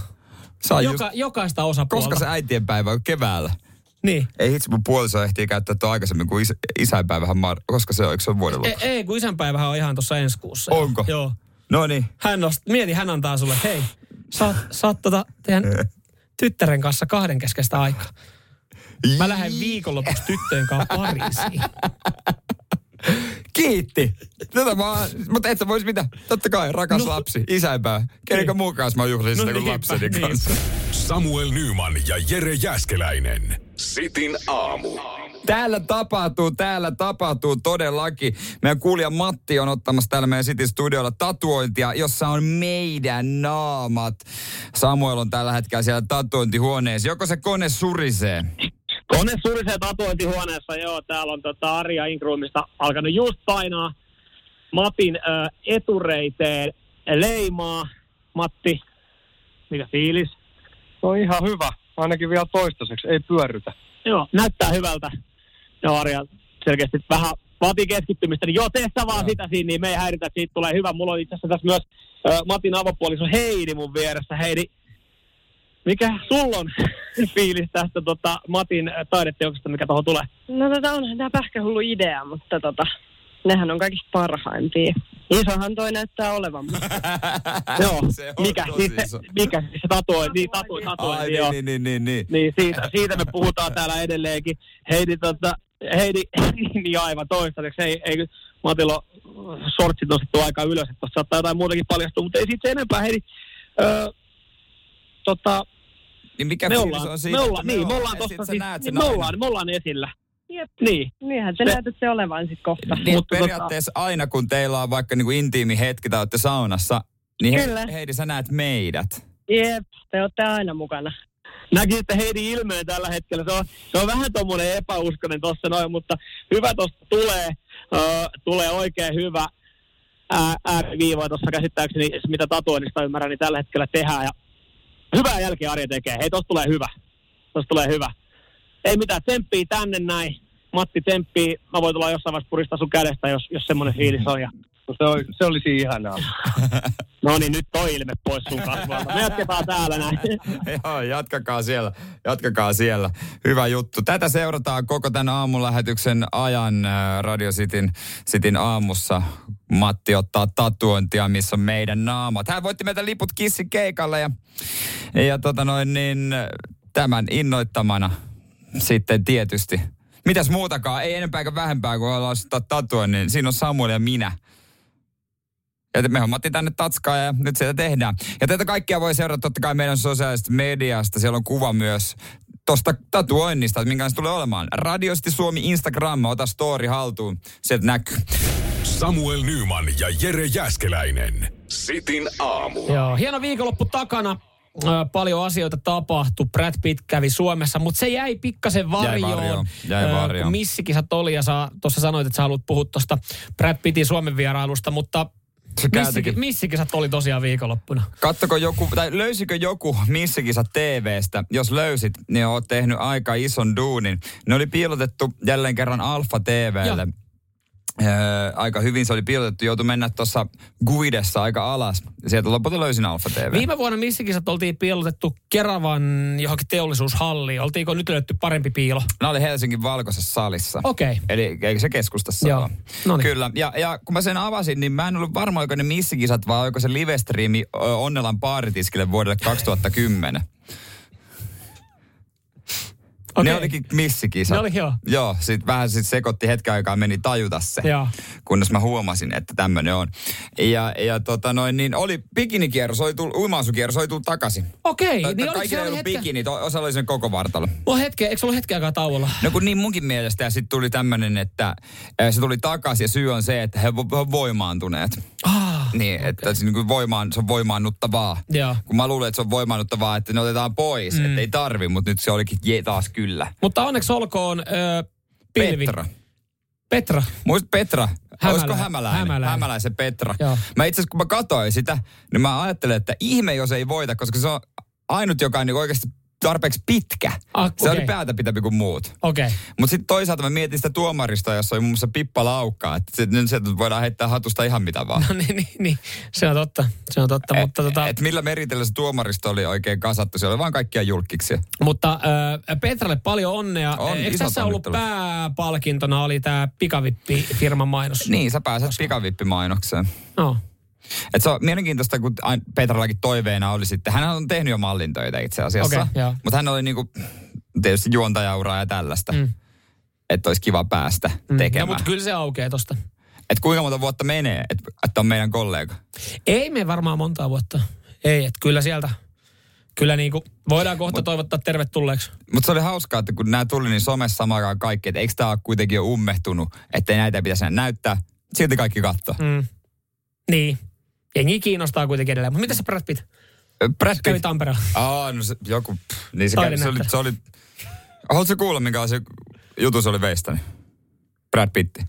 Saa
joka,
just,
jokaista osapuolta.
koska se äitienpäivä on keväällä.
Niin.
Ei hitsi, mun puoliso ehtii käyttää tuon aikaisemmin kuin is, isänpäivähän, mar- koska se on, eikö se on vuoden
Ei,
loppu?
ei, kun isänpäivähän on ihan tuossa ensi kuussa.
Onko?
Joo.
No niin.
Hän nost, mieti, hän antaa sulle, hei, saat, saat tota teidän [LAUGHS] tyttären kanssa kahden keskeistä aikaa. Mä lähden viikonlopuksi tyttöjen kanssa Pariisiin. [LAUGHS]
Kiitti. Tätä mä, oon- mutta et sä vois mitä? Totta kai, rakas
No.
lapsi, isänpää. Kenenkö
Niin.
muun kanssa mä juhlin sitä
No
kuin lapseni
niin.
kanssa.
Samuel Nyman ja Jere Jäskeläinen. Sitin aamu.
Täällä tapahtuu, täällä tapahtuu todellakin. Meidän kuulija Matti on ottamassa täällä meidän City Studiolla tatuointia, jossa on meidän naamat. Samuel on tällä hetkellä siellä tatuointihuoneessa. Joko se kone surisee?
Kone surisee tatuointihuoneessa, joo. Täällä on tota Arja Inkruumista alkanut just painaa Matin ö, etureiteen leimaa. Matti, mikä fiilis?
No ihan hyvä. Ainakin vielä toistaiseksi. Ei pyörrytä.
Joo, näyttää hyvältä. Joo, Arja selkeästi vähän vaatii keskittymistä, niin joo, tee sä vaan sitä siinä, niin me ei häiritä, siitä tulee hyvä. Mulla on itse asiassa tässä myös ö, Matin avopuoliso Heidi mun vieressä. Heidi, mikä sulla on fiilis tästä tota, Matin ö, taideteoksesta, mikä tuohon tulee?
No tota onhan tämä pähkähullu idea, mutta tota, nehän on kaikista parhaimpia. Isohan toi näyttää olevan. mutta- [LAUGHS]
Joo,
Se on
mikä,
tosi
siis
iso.
se, mikä siis se tatoi, niin tatoi,
Ai,
joo.
niin, niin, niin, niin.
Niin siitä, siitä me puhutaan täällä edelleenkin. Heidi, tota, Heidi, [LAUGHS] niin aivan toistaiseksi. Ei, ei Matilla ole sortsit nostettu aika ylös, että tuossa saattaa jotain muutakin paljastua, mutta ei siitä se enempää. Heidi, öö, tota,
Niin mikä
me ollaan,
on siitä,
me
että
ollaan, niin, me ollaan
sä
siis,
näet
niin,
sen
me ollaan, me ollaan esillä.
Jep.
Niin.
Niinhän se
Se-
näytät se olevan sit kohta.
Niin,
Mutta tota-
periaatteessa aina kun teillä on vaikka niinku intiimi hetki tai olette saunassa, niin
Kyllä.
he, Heidi, sä näet meidät.
Jep, te olette aina mukana.
Näki, että Heidi ilmeen tällä hetkellä. Se on, se on vähän tommonen epäuskonen tossa noin, mutta hyvä tosta tulee. Öö, tulee oikein hyvä ää, ääriviiva tuossa käsittääkseni, mitä tatuoinnista ymmärrän, niin tällä hetkellä tehdään. Ja hyvää jälkeä Arja tekee. Hei, tosta tulee hyvä. Tosta tulee hyvä. Ei mitään, tsemppii tänne näin. Matti temppii. Mä voin tulla jossain vaiheessa puristaa sun kädestä, jos, jos semmoinen fiilis on. Ja...
No se, oli, se olisi ihanaa. [LAUGHS]
No niin, nyt toi ilme pois sun kasvoilta. Me jatketaan täällä näin. [LAUGHS]
Joo, jatkakaa siellä, jatkakaa siellä. Hyvä juttu. Tätä seurataan koko tämän aamulähetyksen ajan äh, Radio Cityn, Cityn aamussa. Matti ottaa tatuointia, missä on meidän naamat. Hän voitti meiltä liput kissi keikalle ja, ja tota noin, niin, tämän innoittamana sitten tietysti. Mitäs muutakaan, ei enempää eikä vähempää, kun ollaan ottaa tatuoinnin. Niin siinä on Samuel ja minä. Ja me hommattiin tänne tatskaa ja nyt sitä tehdään. Ja tätä kaikkia voi seurata totta kai meidän sosiaalisesta mediasta. Siellä on kuva myös tuosta tatuoinnista, että minkälainen se tulee olemaan. Radiosti Suomi Instagram, ota story haltuun, sieltä näkyy.
Samuel Nyman ja Jere Jäskeläinen. Sitin aamu.
Joo, hieno viikonloppu takana. Ö, paljon asioita tapahtui. Brad Pitt kävi Suomessa, mutta se jäi pikkasen varjoon.
varjoon, jäi
Ö,
varjoon.
kun Missikisat oli ja tuossa sanoit, että sä haluat puhua tuosta Brad Pittin Suomen vierailusta, mutta Missikisat oli tosiaan viikonloppuna.
Kattoko joku, tai löysikö joku missikisa TVstä? Jos löysit, niin oot tehnyt aika ison duunin. Ne oli piilotettu jälleen kerran Alfa TVlle. Öö, aika hyvin se oli piilotettu. Joutui mennä tuossa Guidessa aika alas. Sieltä lopulta löysin Alfa TV.
Viime vuonna missikisat oltiin piilotettu Keravan johonkin teollisuushalliin. Oltiinko nyt löytty parempi piilo?
Nämä oli Helsingin valkoisessa salissa.
Okei. Okay.
Eli eikö se keskustassa
Joo.
ole? Kyllä. Ja, ja kun mä sen avasin, niin mä en ollut varma, oliko ne missikisat vai oliko se livestriimi Onnelan baaritiskille vuodelle 2010.
Okei.
Ne olikin missikisat.
Ne oli, joo.
Joo, sit vähän sit sekoitti hetken aikaa, meni tajuta se.
Joo.
Kunnes mä huomasin, että tämmönen on. Ja, ja tota noin, niin oli bikinikierros, oli tullut, uimaasukierros, oli tullut takaisin.
Okei,
Tai-
niin
Kaikilla ei
oli
ollut
hetken?
bikini, to- osa oli sen koko vartalo.
Oh, hetken, eikö se ollut hetken aikaa tauolla?
No kun niin munkin mielestä ja sitten tuli tämmöinen, että se tuli takaisin ja syy on se, että he on voimaantuneet.
Ah,
Niin, että se, niin kuin voimaan, se on voimaannuttavaa.
Joo.
Kun mä luulen, että se on voimaannuttavaa, että ne otetaan pois, mm. että ei tarvi, mutta nyt se olikin je, taas kyllä.
Mutta onneksi olkoon ö, pilvi.
Petra.
Petra.
Muistat Petra?
Hämälä-
Olisiko hämäläinen?
Hämäläinen.
Hämäläisen Petra.
Joo.
Mä itse asiassa kun mä katsoin sitä, niin mä ajattelin, että ihme jos ei voita, koska se on ainut, joka on niin oikeasti tarpeeksi pitkä.
Ah,
Se oli päätä pitämpi kuin muut.
Okei. Okay.
Mutta sitten toisaalta mä mietin sitä tuomarista, jossa oli muun muassa Pippa Laukka, että se, nyt sieltä voidaan heittää hatusta ihan mitä vaan.
No niin, niin, niin, se on totta. Se on totta, mutta, tota,
Et millä meritellä se tuomaristo oli oikein kasattu, se oli vaan kaikkia julkkiksi.
mutta ö, Petralle paljon onnea.
On,
Eikö tässä ollut pääpalkintona oli tämä pikavippifirman mainos?
Niin, sä pääset pikavippimainokseen.
No.
Et se on mielenkiintoista, kun Petrallakin toiveena oli sitten, hän on tehnyt jo mallintöitä itse asiassa,
joo.
mutta hän oli niinku, tietysti juontajauraa ja tällaista, mm. Että olisi kiva päästä
Mm. No,
tekemään.
mutta kyllä se aukeaa tosta.
Et kuinka monta vuotta menee, että et on meidän kollega?
Ei me varmaan montaa vuotta. Ei, että kyllä sieltä. Kyllä niin kuin, voidaan kohta Mut, toivottaa tervetulleeksi.
Mutta se oli hauskaa, että kun nämä tuli, niin somessa samaan kaikki, että eikö tämä ole kuitenkin jo ummehtunut, että näitä pitäisi näyttää. Silti kaikki katsoo.
Mm. Niin. Jengi kiinnostaa kuitenkin edelleen. Mutta mitä se Brad Pitt?
Brad
Kävi
Pitt.
Tampereella.
Aa, no se, joku, pff, niin se, kävi, se, oli, se oli, haluatko kuulla, jutun se oli veistänyt? Brad Pitti.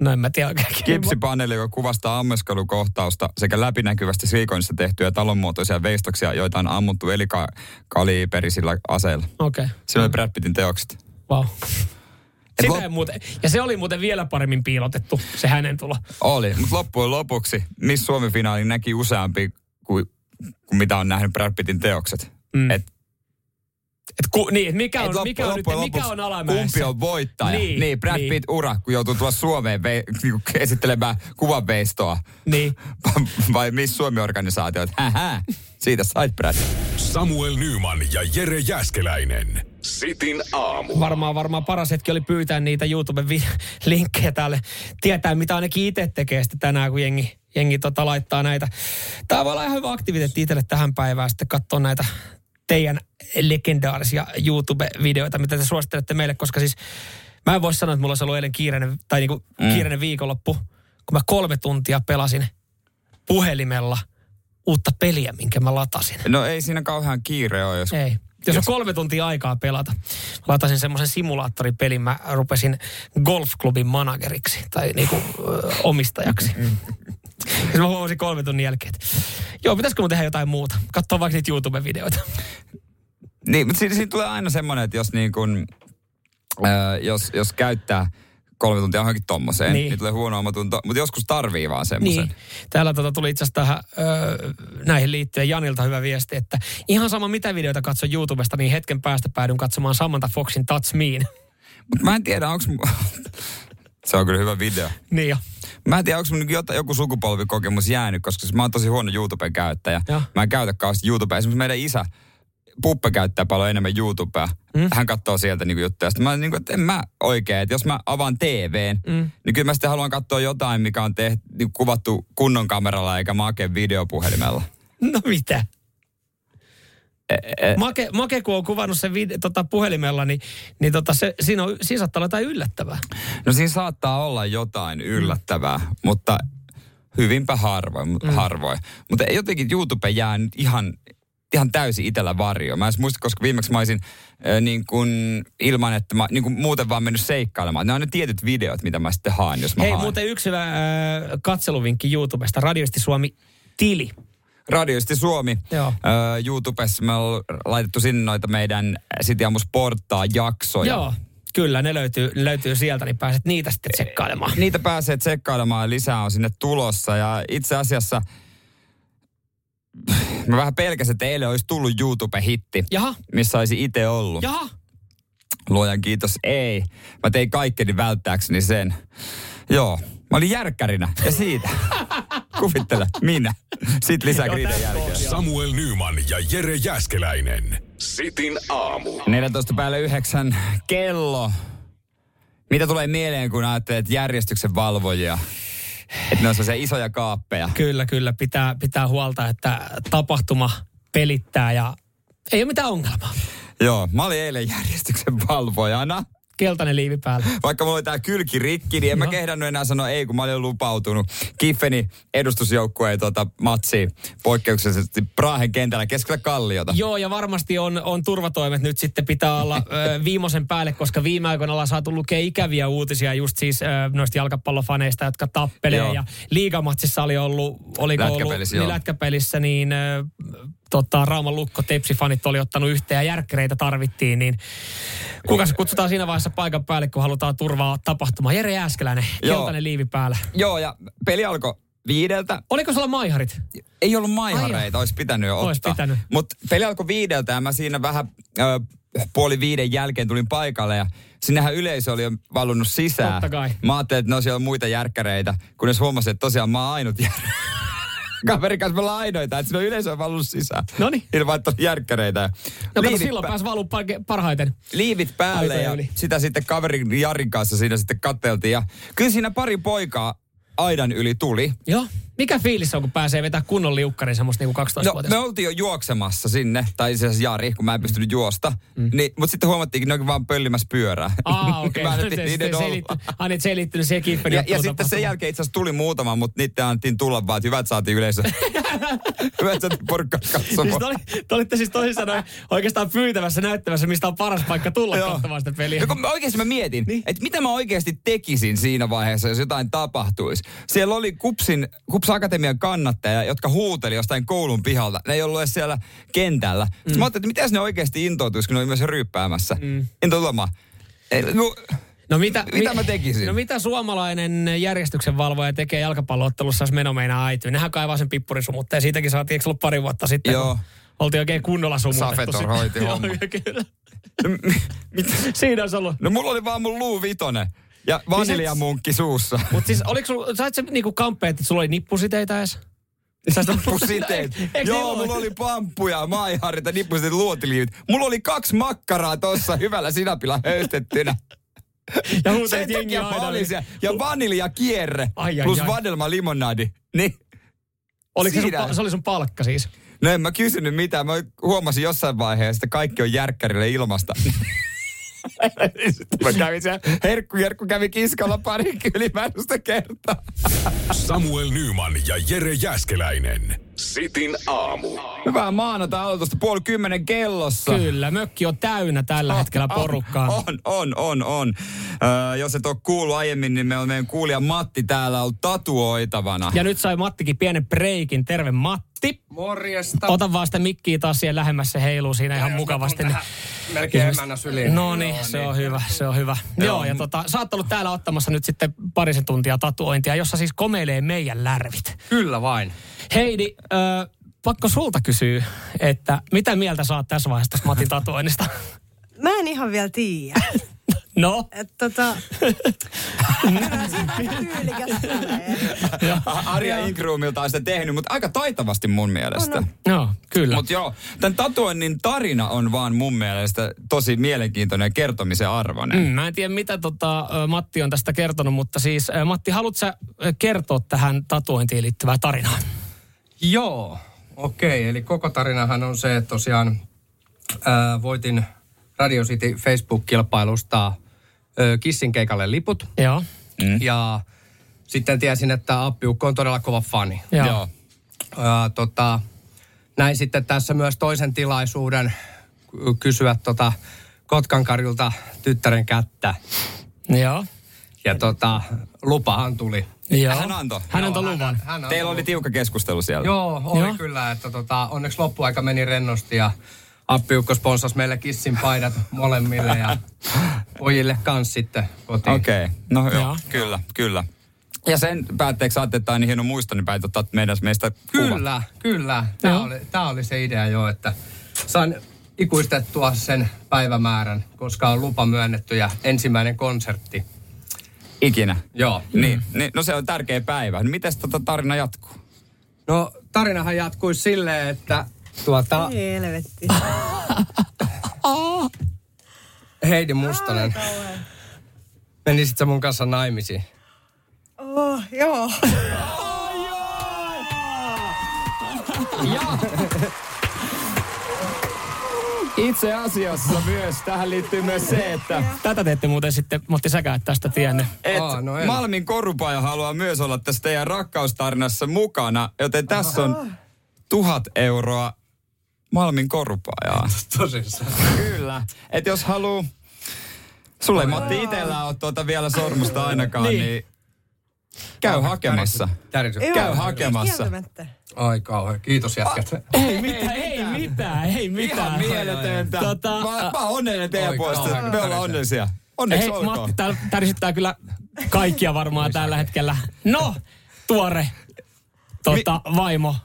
No en mä tiedä oikein.
Kipsipaneeli, joka kuvastaa ammeskelukohtausta sekä läpinäkyvästi siikoinnista tehtyjä talonmuotoisia veistoksia, joita on ammuttu elikaliiperisillä aseilla.
Okei. Okay.
Siinä oli Brad Pittin teokset.
Wow. Sitä
lop-
ei muuten, ja se oli muuten vielä paremmin piilotettu, se hänen tulo.
Oli, mutta loppujen lopuksi Miss Suomi-finaali näki useampi kuin, kuin mitä on nähnyt Brad Pittin teokset.
Mm.
Et,
Et ku, niin, et mikä
et
on,
loppu-
mikä on, nyt,
loppujen
mikä
lopuksi
on alamäessä?
Kumpi on voittaja?
Niin,
Niin, Brad
niin.
Pitt ura, kun joutuu tulla Suomeen ve, niinku esittelemään kuvanveistoa.
Niin. [LAUGHS]
Vai Miss Suomi-organisaatio, että hähä, siitä sait Brad.
Samuel Nyman ja Jere Jäskeläinen. Sitin aamu.
Varmaan, varmaan paras hetki oli pyytää niitä YouTube-linkkejä täälle. Tietää, mitä ainakin itse tekee sitten tänään, kun jengi, jengi tota laittaa näitä. Tämä voi olla ihan hyvä aktiviteetti itselle tähän päivään sitten katsoa näitä teidän legendaarisia YouTube-videoita, mitä te suosittelette meille, koska siis mä en voi sanoa, että mulla olisi ollut eilen kiireinen, tai niinku mm. kiireinen viikonloppu, kun mä kolme tuntia pelasin puhelimella uutta peliä, minkä mä latasin.
No ei siinä kauhean kiire ole, jos...
Ei. Jos on kolme tuntia aikaa pelata. Mä latasin semmoisen simulaattoripelin, mä rupesin golfklubin manageriksi tai niinku ö, omistajaksi. Ja mä huomasin kolme tunnin jälkeen, että joo, pitäisikö mun tehdä jotain muuta? Katsoa vaikka niitä YouTube-videoita.
Niin, mutta siinä, siinä tulee aina semmoinen, että jos niin kuin, äh, jos, jos käyttää kolme tuntia johonkin tommoseen,
Niin.
niin, tulee huono omatunto. Mutta joskus tarvii vaan semmoisen.
Niin. Täällä tota tuli itse asiassa tähän, näihin liittyen Janilta hyvä viesti, että ihan sama mitä videoita katson YouTubesta, niin hetken päästä päädyn katsomaan Samantha Foxin Touch.
Mutta mä en tiedä, onko... [LAUGHS] Se on kyllä hyvä video.
niin jo.
Mä en tiedä, onko mun niinku joku sukupolvikokemus jäänyt, koska mä oon tosi huono YouTuben käyttäjä.
Joo.
Mä en käytä kauheasti YouTubea. Esimerkiksi meidän isä, Puppe käyttää paljon enemmän YouTubea. Mm. Hän katsoo sieltä niinku juttuja. Sitten mä niinku, että en mä oikein, että jos mä avaan TVn, mm. niin kyllä mä sitten haluan katsoa jotain, mikä on tehty, niinku kuvattu kunnon kameralla eikä make videopuhelimella. [LAUGHS]
No mitä?
E-
Make, Make, kun on kuvannut sen vide, tota, puhelimella, niin, niin tota, se, siinä, on, siinä saattaa olla jotain yllättävää.
No siinä saattaa olla jotain yllättävää, mm. mutta hyvinpä harvoin. Mm. harvoin. Mutta jotenkin YouTube jää nyt ihan, ihan täysin itellä varjo. Mä en muista, koska viimeksi mä olisin äh, niin kuin, ilman, että mä niin kuin muuten vaan mennyt seikkailemaan. Ne on ne tietyt videot, mitä mä sitten haen, jos mä
Hei,
haen.
muuten yksi hyvä äh, katseluvinkki YouTubesta. Radioisti Suomi Tili.
Radioisti Suomi.
Joo.
Äh, YouTubessa me ollaan laitettu sinne noita meidän City Aamu Sporttaa jaksoja.
Joo, kyllä, ne löytyy, löytyy sieltä, niin pääset niitä sitten tsekkailemaan.
Niitä pääsee tsekkailemaan ja lisää on sinne tulossa. Ja itse asiassa mä vähän pelkäsin, että eilen olisi tullut YouTube-hitti,
Jaha,
missä olisi itse ollut.
jaha.
Luojan kiitos, ei. Mä tein kaikkeni välttääkseni sen. Joo, mä olin järkkärinä ja siitä. [LAUGHS] Kuvittele, minä. Sitten lisää kriiden jälkeen.
Samuel Nyman ja Jere Jäskeläinen. Sitin aamu.
14 päälle 9 kello. Mitä tulee mieleen, kun ajattelet järjestyksen valvojia? Että ne on sellaisia isoja kaappeja.
Kyllä, kyllä. Pitää, pitää huolta, että tapahtuma pelittää ja ei ole mitään ongelmaa.
Joo, mä olin eilen järjestyksen valvojana.
Keltainen liivi päällä.
Vaikka mulla oli tää kylki rikki, niin en mä kehdannut enää sanoa ei, kun mä olin lupautunut Kiffeni edustusjoukkueen tota, matsiin poikkeuksellisesti Prahen kentällä keskellä kalliota.
Joo, ja varmasti on, on turvatoimet nyt sitten pitää olla ö, viimeisen päälle, koska viime aikoina ollaan saatu lukea ikäviä uutisia just siis ö, noista jalkapallofaneista, jotka tappelee.
Joo.
Ja liigamatsissa oli ollut, oliko ollut
Lätkäpelissä,
niin
joo.
lätkäpelissä, niin ö, tota, Rauman Lukko, Tepsi-fanit oli ottanut yhteen ja järkkäreitä tarvittiin, niin kuka se kutsutaan siinä vaiheessa paikan päälle, kun halutaan turvaa tapahtumaa? Jere Jääskeläinen,
Joo.
keltainen liivi päällä.
Joo, ja peli alkoi viideltä.
Oliko sulla maiharit?
Ei ollut maihareita, olisi pitänyt jo ottaa.
pitänyt.
Mutta peli alkoi viideltä ja mä siinä vähän ö, puoli viiden jälkeen tulin paikalle ja sinnehän yleisö oli jo valunut sisään.
Totta kai.
Mä ajattelin, että no siellä on muita järkkäreitä, kunnes huomasin, että tosiaan mä oon ainut jär... [LAUGHS] Kaverin kanssa me ollaan ainoita, että siinä on yleisö valunut sisään.
Noniin.
Ilman, että on järkkäreitä.
No kato, silloin
pä-
pääsi valuu par- parhaiten.
liivit päälle ja
yli.
sitä sitten kaverin Jarin kanssa siinä sitten katteltiin. Ja kyllä siinä pari poikaa aidan yli tuli.
Joo. Mikä fiilis on, kun pääsee vetää kunnon liukkarin semmoista niinku 12
No, me oltiin jo juoksemassa sinne, tai itse asiassa Jari, kun mä en pystynyt juosta. Mm. Niin, mutta sitten huomattiinkin, että ne onkin vaan pöllimässä pyörää.
Aa, [LAUGHS] okei.
Mä
Okay.
annettiin niiden
se,
olla.
selitty, ai, se ei liittynyt siihen Kiffenin
Ja, ja sitten sen jälkeen itse asiassa tuli muutama, mutta niitä annettiin tulla vaan, että hyvät saatiin yleisö. [LAUGHS] hyvät saatiin porukka
Siis
katsomaan.
te, oli, te olitte siis toisin sanoen oikeastaan pyytävässä näyttämässä, mistä on paras paikka tulla katsomaan sitä peliä.
Ja kun mä oikeasti mä mietin, niin. että mitä mä oikeasti tekisin siinä vaiheessa, jos jotain tapahtuisi. Siellä oli Kupsin, Kups Akatemian kannattajia, jotka huuteli jostain koulun pihalta. Ne ei ollut edes siellä kentällä. Mm. Sitten mä ajattelin, että mitäs ne oikeasti intoutuisi, kun ne oli myös ryyppäämässä. Mm. Intoutumaan. Ei, no,
No mitä,
mitä mä tekisin?
No mitä suomalainen järjestyksenvalvoja tekee jalkapalloottelussa, jos meno meinaa äityy? Nehän kaivaa sen pippurisumutta ja siitäkin saatiin, eikö ollut pari vuotta sitten,
Joo.
oltiin oikein kunnolla sumutettu.
Safetor hoiti [LAUGHS]
Joo,
homman.
kyllä. [LAUGHS]
Mitä?
Siinä olisi ollut.
No mulla oli vaan mun luu vitonen ja vaniljamunkki suussa.
Mutta siis oliko sulla, sait sä niinku kamppeet, että sulla oli nippusiteitä edes? Sä
Nippusiteet. [LAUGHS]
Eikö
Joo, mulla oli pamppuja, maiharita, nippusiteet, luotiliivit. Mulla oli kaksi makkaraa tossa hyvällä sinapilla höystettynä.
Ja
Sen takia
aina.
olin siellä. Ja vanilja kierre
Ai, ai,
plus
ai.
vadelma limonadi. [LAUGHS] Niin.
Oliko se, sun, se oli sun palkka siis?
No en mä kysynyt mitään. Mä huomasin jossain vaiheessa, että kaikki on järkkärille ilmasta. [LAUGHS] Sitten mä kävin siellä. Herkku Jerkku kävi kiskalla pari ylimääräistä kertaa.
Samuel Nyman ja Jere Jäskeläinen. Sitin aamu.
Hyvää maanantai aloitusta puoli kymmenen kellossa.
Kyllä, mökki on täynnä tällä hetkellä porukkaa.
On, on, on, on. Öö, jos et ole kuullut aiemmin, niin me on meidän kuulija Matti täällä ollut tatuoitavana.
Ja nyt sai Mattikin pienen breikin. Terve Matti.
Morjesta.
Ota vaan sitä mikkiä taas siihen lähemmäs, se heiluu siinä ihan mukavasti. Niin
Melkein emännä syliin.
No niin, se on hyvä, se on hyvä. Joo, ja tota, sä oot ollut täällä ottamassa nyt sitten parisen tuntia tatuointia, jossa siis komeilee meidän lärvit.
Kyllä vain.
Heidi, ö, pakko sulta kysyä, että mitä mieltä saat tässä vaiheessa tästä Matin tatuoinnista?
Mä en ihan vielä tiedä. [LAUGHS]
No?
Et tota...
Arja Inkruumilta on sitä tehnyt, mutta aika taitavasti mun mielestä.
On,
Joo, kyllä.
Mutta joo, tämän tatuoinnin tarina on vaan mun mielestä tosi mielenkiintoinen ja kertomisen arvoinen.
Mm, mä en tiedä, mitä tota, Matti on tästä kertonut, mutta siis Matti, haluatko kertoa tähän tatuointiin liittyvää tarinaa?
Joo, okei. Eli koko tarinahan on se, että tosiaan ää, voitin Radio City Facebook-kilpailusta Kissin keikalle liput.
Joo.
Mm. Ja sitten tiesin, että Appiukko on todella kova fani.
Joo.
Joo.
Ää, tota, näin sitten tässä myös toisen tilaisuuden ky- kysyä tota Kotkankarjulta tyttären kättä.
Joo.
Ja tota, lupahan tuli.
Joo.
Hän antoi.
Hän antoi luvan.
hän
Teillä oli tiukka keskustelu siellä.
Joo, oli.
Joo.
kyllä. Että tota, onneksi loppuaika meni rennosti ja Appiukko sponsasi meille kissin paidat molemmille ja pojille kans sitten kotiin.
Okei, okay. no joo,
Joo.
kyllä, kyllä. Ja sen päätteeksi ajattelin, että on niin hieno muisto, niin päätit ottaa meidän, meistä.
Kyllä, kyllä. Tämä
Joo.
oli, tämä oli se idea jo, että sain ikuistettua sen päivämäärän, koska on lupa myönnetty ja ensimmäinen konsertti.
Ikinä.
Joo.
Niin, niin, no se on tärkeä päivä. Miten tota tarina jatkuu?
No tarinahan jatkuisi silleen, että tuota,
Helvetti. [LAUGHS]
Heidi Mustonen, menisit sä mun kanssa naimisiin?
Oh, joo.
Itse asiassa myös, tähän liittyy myös se, että
Tätä teette muuten sitten, Matti säkään et tästä tiennyt.
et
Aa, no en.
Malmin korupaja haluaa myös olla tässä teidän rakkaustarinassa mukana, joten tässä on tuhat euroa Malmin korupajaa.
Tosissaan.
Kyllä. Et jos haluu, sulle ei Matti itellä ole tuota vielä sormusta ainakaan,
Niin.
niin, käy hakemassa.
Tärisy.
Käy hakemassa.
Ai kauhean. Kiitos jätkät.
Ei mitään, ei mitään, ei mitään.
Ihan mieletöntä.
Tota,
mä, mä oon onnellinen teidän puolesta. Me ollaan onnellisia. Onneksi
Hei,
olkoon.
Matti, täällä tärsyttää kyllä kaikkia varmaan tällä hetkellä. No, tuore tota, vaimo.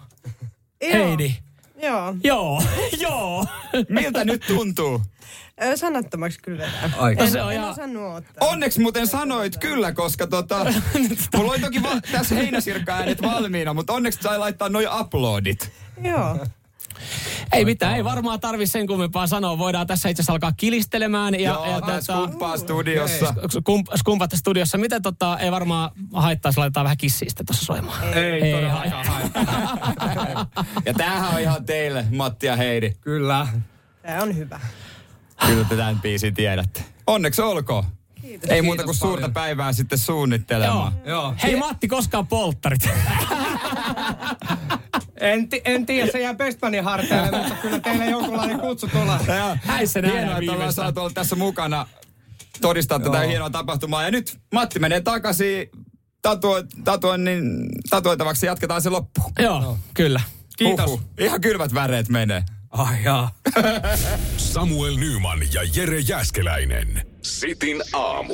Heidi.
Joo.
Joo, [LAUGHS] joo.
Miltä nyt tuntuu?
Sanattomaksi kyllä.
Ai
No
En,
se on
en
ihan-
osannut ottaa.
Onneksi muuten sanoit kyllä, koska tota, [LAUGHS] mulla oli toki va- tässä heinäsirkka-äänet valmiina, mutta onneksi sai laittaa noin uploadit.
Joo.
Ei mitään, ei varmaan tarvi sen kummempaa sanoa. Voidaan tässä itse asiassa alkaa kilistelemään. Ja,
Joo,
ja
vähän skumppaa studiossa.
Skump, skumpatta studiossa. Miten tota, ei varmaan haittaa, jos laitetaan vähän kissiä sitten tuossa soimaan.
Ei, todellakaan [LAUGHS]
Ja tämähän on ihan teille, Matti ja Heidi.
Kyllä.
Tämä on hyvä.
Kyllä te tämän biisin tiedätte. Onneksi olkoon.
Kiitos.
Ei muuta kuin
Kiitos
suurta
paljon.
päivää sitten suunnittelemaan.
Joo.
Hei Matti, koskaan polttarit? [LAUGHS]
En, ti- en tiedä, se jää Bestmanin harteille, mutta kyllä teille jonkunlainen kutsu tulla.
Häissä
Hienoa,
nähdään
että ollaan
viimeistään.
saatu olla tässä mukana todistaa tätä hienoa tapahtumaa. Ja nyt Matti menee takaisin tatuo, tatuoinnin, tatuoitavaksi. Jatketaan se loppuun.
Joo, kyllä.
Kiitos.
Huhhuh. Ihan kylmät väreet menee.
Ai jaa.
Samuel Nyman ja Jere Jäskeläinen. Sitin aamu.